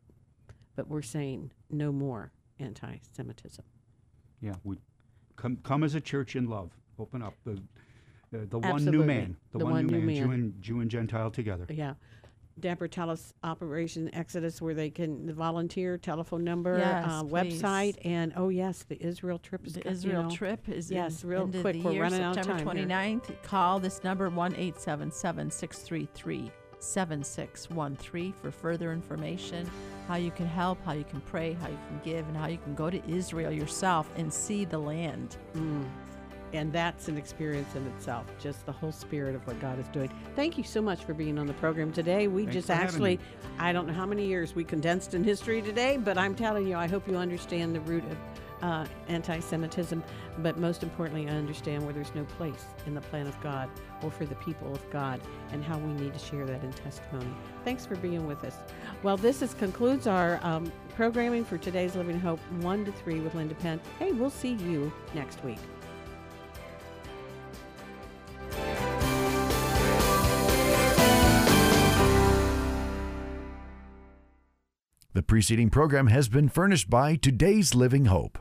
S2: but we're saying no more anti Semitism.
S13: Yeah, we come come as a church in love. Open up the the, the one
S2: Absolutely.
S13: new man, the,
S2: The
S13: one,
S2: one
S13: new
S2: new
S13: man, Jew and Jew and Gentile together.
S2: Yeah. Deborah, tell us Operation Exodus where they can the volunteer telephone number,
S14: Yes,
S2: uh,
S14: please.
S2: website, and oh yes, the Israel trip is
S14: The
S2: co- you
S14: Israel
S2: know.
S14: trip is
S2: yes,
S14: in,
S2: real
S14: end of
S2: quick.
S14: the
S2: We're
S14: year,
S2: running out of
S14: September
S2: time. here.
S14: 29th. Call this number 1 877 633 7613 for further information, how you can help, how you can pray, how you can give, and how you can go to Israel yourself and see the land.
S2: And that's an experience in itself, just the whole spirit of what God is doing. Thank you so much for being on the program today. We
S13: Thanks
S2: just actually. I don't know how many years we condensed in history today, but I'm telling you, I hope you understand the root of uh, anti Semitism, but most importantly, I understand where there's no place in the plan of God or for the people of God and how we need to share that in testimony. Thanks for being with us. Well, this is, concludes our um, programming for today's Living Hope 1 to 3 with Linda Penn. Hey, we'll see you next week.
S7: The preceding program has been furnished by Today's Living Hope.